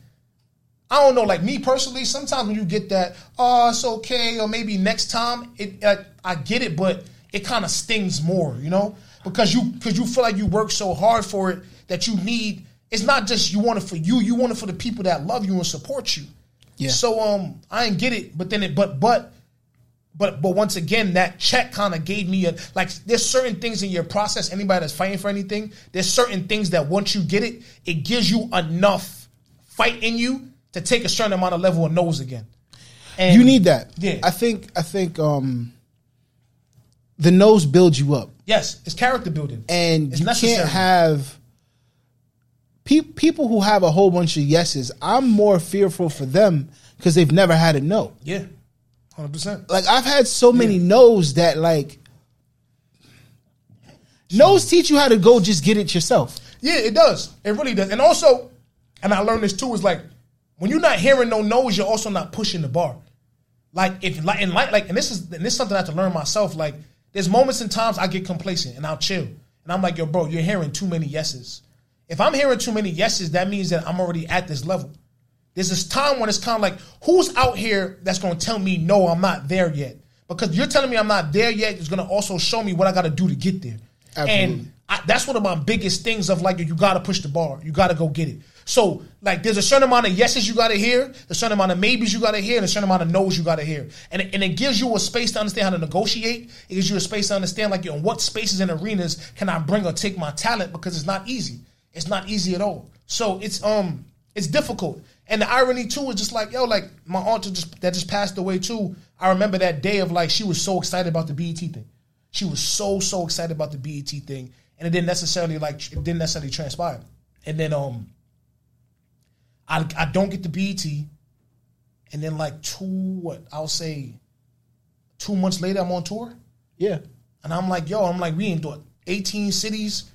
I don't know. Like me personally, sometimes when you get that, oh, it's okay, or maybe next time, it uh, I get it, but it kind of stings more, you know, because you because you feel like you work so hard for it that you need. It's not just you want it for you. You want it for the people that love you and support you. Yeah. So um, I didn't get it, but then it, but but but but once again, that check kind of gave me a like. There's certain things in your process. Anybody that's fighting for anything, there's certain things that once you get it, it gives you enough fight in you to take a certain amount of level of nose again. And You need that. Yeah. I think. I think. Um, the nose builds you up, yes, it's character building, and It's you necessary. can't have pe- people who have a whole bunch of yeses. I'm more fearful for them because they've never had a no. yeah, hundred percent. Like I've had so many no's that like no's teach you how to go just get it yourself. Yeah, it does. It really does. And also, and I learned this too, is like when you're not hearing no no's, you're also not pushing the bar. Like if like and like like and this is and this is something I have to learn myself. Like there's moments and times I get complacent and I'll chill. And I'm like, yo, bro, you're hearing too many yeses. If I'm hearing too many yeses, that means that I'm already at this level. There's this time when it's kind of like, who's out here that's going to tell me, no, I'm not there yet? Because you're telling me I'm not there yet is going to also show me what I got to do to get there. Absolutely. And I, that's one of my biggest things of like, you got to push the bar. You got to go get it. So, like, there's a certain amount of yeses you got to hear, a certain amount of maybes you got to hear, and a certain amount of no's you got to hear. And it, and it gives you a space to understand how to negotiate. It gives you a space to understand, like, in what spaces and arenas can I bring or take my talent because it's not easy. It's not easy at all. So it's um it's difficult. And the irony too is just like yo, like my aunt just that just passed away too. I remember that day of like she was so excited about the BET thing. She was so so excited about the BET thing, and it didn't necessarily like it didn't necessarily transpire. And then um, I I don't get the BET, and then like two what I'll say, two months later I'm on tour. Yeah. And I'm like, yo, I'm like, we in what, 18 cities,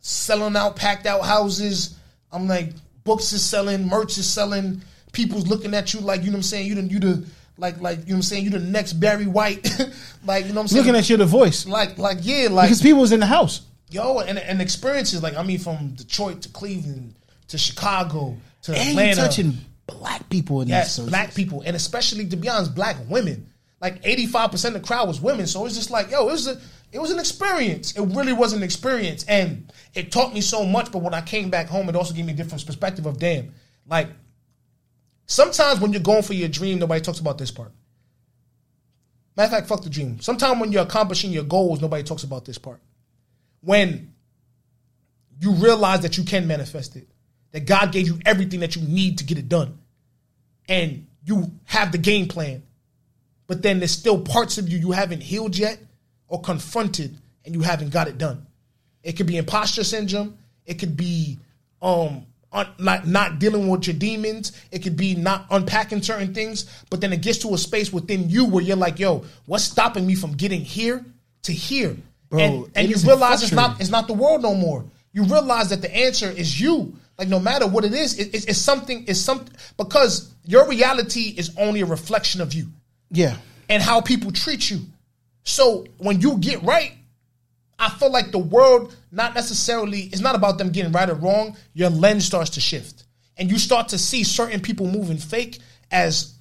selling out, packed out houses. I'm like, books is selling, merch is selling. People's looking at you like, you know what I'm saying? You the, you the, like, like, you know what I'm saying? You the next Barry White. like, you know what I'm saying? Looking at you the voice. like, like, yeah, like, Because people was in the house. yo, and, and experiences, like, I mean, from Detroit to Cleveland to Chicago to And Atlanta. touching black people in Yes, these black people, and especially to be honest, black women. Like eighty five percent of the crowd was women, so it's just like, yo, it was a, it was an experience. It really was an experience, and it taught me so much. But when I came back home, it also gave me a different perspective of damn, like sometimes when you're going for your dream, nobody talks about this part. Matter of fact, fuck the dream. Sometimes when you're accomplishing your goals, nobody talks about this part. When you realize that you can manifest it, that God gave you everything that you need to get it done and you have the game plan, but then there's still parts of you you haven't healed yet or confronted and you haven't got it done. It could be imposter syndrome. It could be um un, not not dealing with your demons. It could be not unpacking certain things. But then it gets to a space within you where you're like, yo, what's stopping me from getting here to here? Bro, and and you realize it's not it's not the world no more. You realize that the answer is you. Like no matter what it is, it, it's, it's something. It's something because your reality is only a reflection of you Yeah. and how people treat you. So when you get right, I feel like the world not necessarily it's not about them getting right or wrong. Your lens starts to shift, and you start to see certain people moving fake as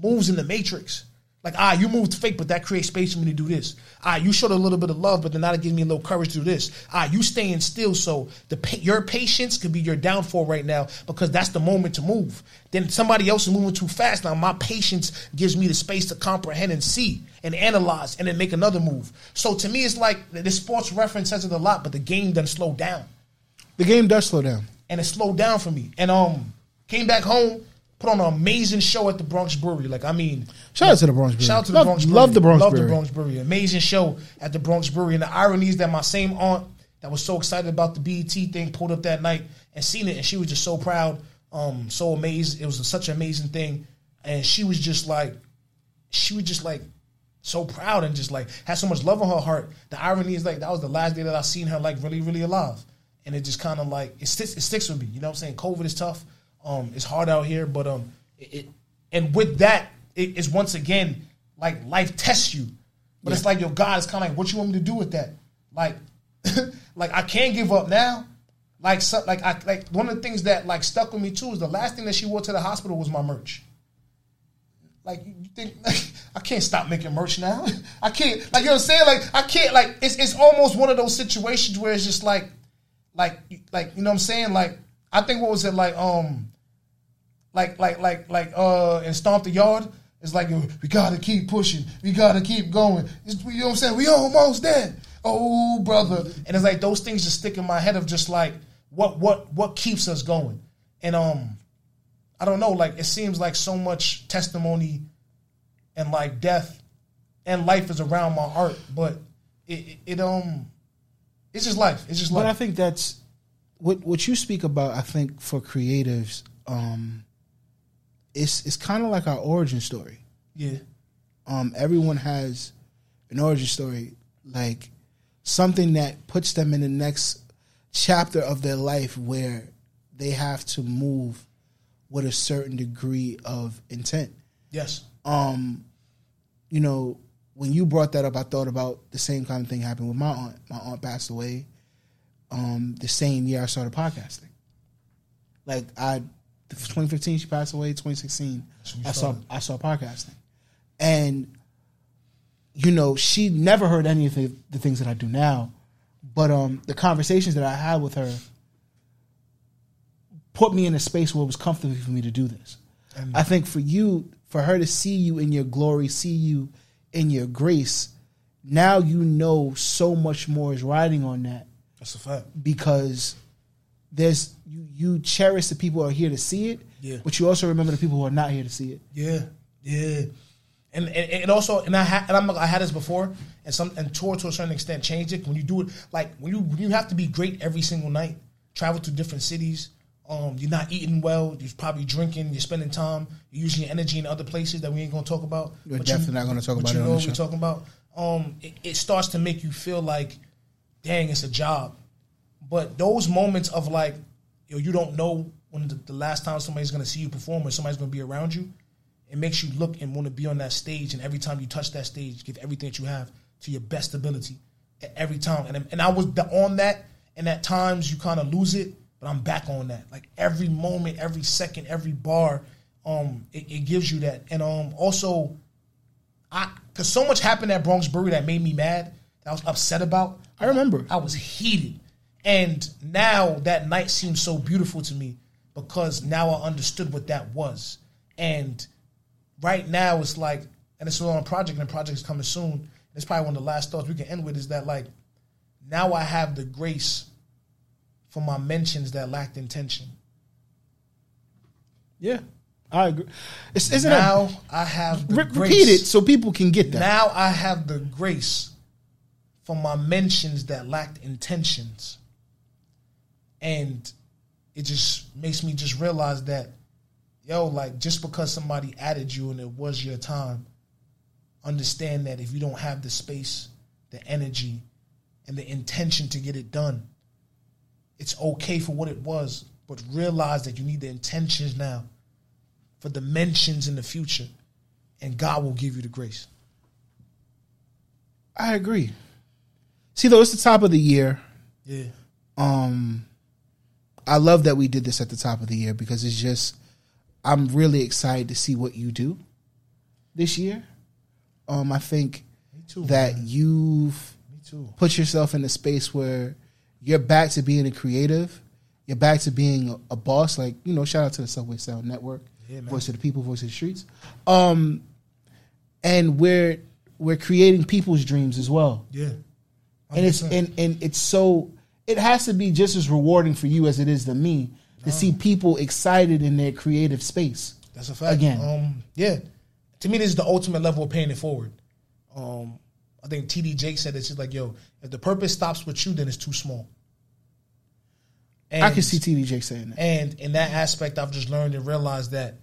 moves in the matrix. Like, ah, you moved fake, but that creates space for me to do this. Ah, you showed a little bit of love, but then that gives me a little courage to do this. Ah, you staying still, so the your patience could be your downfall right now because that's the moment to move. Then somebody else is moving too fast. Now my patience gives me the space to comprehend and see and analyze and then make another move. So to me, it's like the sports reference says it a lot, but the game doesn't slow down The game does slow down. and it slowed down for me. And um, came back home, put on an amazing show at the Bronx Brewery. Like I mean, Shout out to the Bronx Brewery. shout out to the love, Bronx Brewery. Love the Bronx love Brewery. the Bronx Brewery. Amazing show at the Bronx Brewery. And the irony is that my same aunt that was so excited about the BET thing pulled up that night and seen it, and she was just so proud, um, so amazed. It was such an amazing thing, and she was just like, she was just like so proud and just like had so much love in her heart. The irony is like that was the last day that I seen her like really, really alive. And it just kind of like it sticks it sticks with me. You know what I'm saying? COVID is tough. Um, it's hard out here, but um it, it and with that, it is once again like life tests you. But it's like your God is kind of like, what you want me to do with that? Like, like I can't give up now. Like, so, like I like one of the things that like stuck with me too is the last thing that she wore to the hospital was my merch. Like you think like, I can't stop making merch now. I can't like you know what I'm saying? Like I can't like it's it's almost one of those situations where it's just like like like you know what I'm saying? Like I think what was it like um like like like like uh in Stomp the Yard? It's like we gotta keep pushing, we gotta keep going. It's, you know what I'm saying? We almost there. Oh brother. And it's like those things just stick in my head of just like what what what keeps us going. And um I don't know, like it seems like so much testimony and like death and life is around my art, but it, it, it um it's just life. It's just life. But I think that's what what you speak about. I think for creatives, um, it's it's kind of like our origin story. yeah. Um, everyone has an origin story, like something that puts them in the next chapter of their life where they have to move with a certain degree of intent. Yes. um, you know, when you brought that up, I thought about the same kind of thing happened with my aunt. My aunt passed away um, the same year I started podcasting. Like I, 2015, she passed away. 2016, I saw. I saw podcasting, and you know, she never heard any of the, the things that I do now, but um, the conversations that I had with her put me in a space where it was comfortable for me to do this. I think for you, for her to see you in your glory, see you in your grace, now you know so much more is riding on that That's a fact. because there's you you cherish the people who are here to see it, Yeah. but you also remember the people who are not here to see it. Yeah, yeah, and and, and also, and I had, and I'm, I had this before, and some, and tour to a certain extent changed it. When you do it, like when you when you have to be great every single night, travel to different cities. Um, you're not eating well. You're probably drinking. You're spending time. You're using your energy in other places that we ain't gonna talk about. We're But definitely not gonna talk about you it know what we're talking about. Um, it, it starts to make you feel like, dang, it's a job. But those moments of like, yo, you don't know when the, the last time somebody's gonna see you perform or somebody's gonna be around you, it makes you look and want to be on that stage. And every time you touch that stage, give everything that you have to your best ability at every time. And and I was on that, and at times you kind of lose it, but I'm back on that. Like every moment, every second, every bar, um, it, it gives you that. And um, also, I because so much happened at Bronx Brewery that made me mad. That I was upset about. I remember. I was heated. And now that night seems so beautiful to me because now I understood what that was. And right now it's like, and it's on a project, and the project is coming soon. It's probably one of the last thoughts we can end with is that like, now I have the grace for my mentions that lacked intention. Yeah, I agree. It's, isn't now? I have the Re- grace. repeat it so people can get that. Now I have the grace for my mentions that lacked intentions. And it just makes me just realize that, yo, like just because somebody added you and it was your time, understand that if you don't have the space, the energy, and the intention to get it done, it's okay for what it was, but realize that you need the intentions now for the mentions in the future, and God will give you the grace. I agree. See, though, it's the top of the year. Yeah. Um, I love that we did this at the top of the year because it's just I'm really excited to see what you do this year. Um, I think too. that you've Me too. put yourself in a space where you're back to being a creative. You're back to being a, boss. Like you know, shout out to the Subway Sound Network, Yeah, voice of the people, voice of the streets. Um, and we're we're creating people's dreams as well Yeah. and it's and and it's so it has to be just as rewarding for you as it is to me to see people excited in their creative space. That's a fact. Again. Um, yeah. To me, this is the ultimate level of paying it forward. Um, I think TD Jakes said it's just like, yo, if the purpose stops with you, then it's too small. And, I can see TDJ saying that. And in that aspect, I've just learned and realized that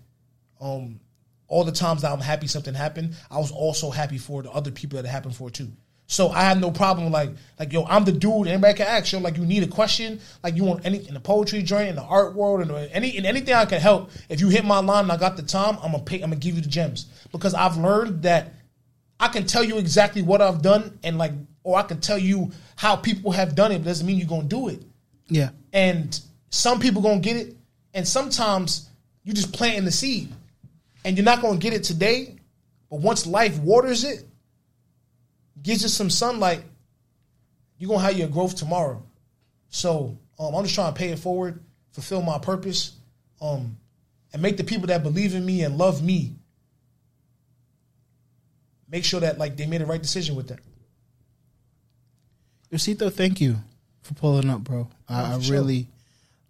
um, all the times that I'm happy something happened, I was also happy for the other people that it happened for too. So I have no problem like like yo, I'm the dude. Anybody can ask yo, like you need a question, like you want any in the poetry joint, in the art world, and any in anything I can help. If you hit my line and I got the time, I'm gonna pay. I'm gonna give you the gems because I've learned that I can tell you exactly what I've done and like, or I can tell you how people have done it. But doesn't mean you're gonna do it Yeah. and some people gonna get it, and sometimes you just planting the seed, and you're not gonna get it today, but once life waters it, gives you some sunlight, you're gonna have your growth tomorrow. So um, I'm just trying to pay it forward, fulfill my purpose, um, and make the people that believe in me and love me make sure that like they made the right decision with that. Yosito, thank you for pulling up, bro. I, I sure. really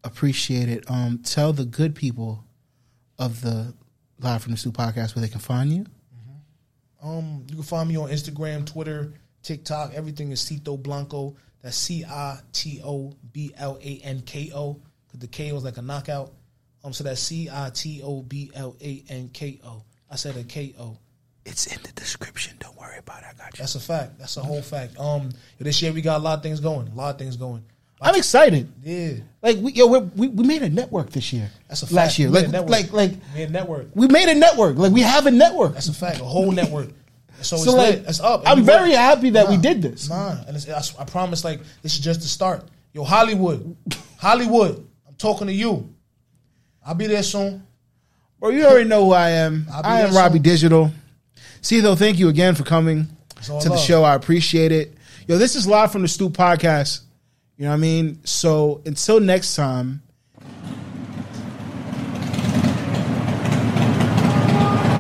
appreciate it. Um, tell the good people of the Live from the Stoop podcast where they can find you? Um, you can find me on Instagram, Twitter, TikTok. Everything is Cito Blanko. That's C I T O B L A N K O. Because the K O is like a knockout. Um, so that's C I T O B L A N K O. I said a K O. It's in the description. Don't worry about it. I got you. That's a fact. That's a whole fact. Um, this year we got a lot of things going. A lot of things going. I'm excited. Yeah, Like we, yo, we're, we we made a network this year. that's a fact. last year. We made Like a network. like like we network. we made a network. Like we have a network. That's a fact. A whole network. So, it's so like lit. It's up. I'm very work- happy that we did this. Nah, and it's, I, I promise, like this is just the start. Yo, Hollywood, Hollywood, I'm talking to you. I'll be there soon. Bro, you already know who I am. I'll be I am Robbie soon. Digital. See though, thank you again for coming to the show. I appreciate it. Yo, this is live from the Stoop podcast. You know what I mean? So until next time,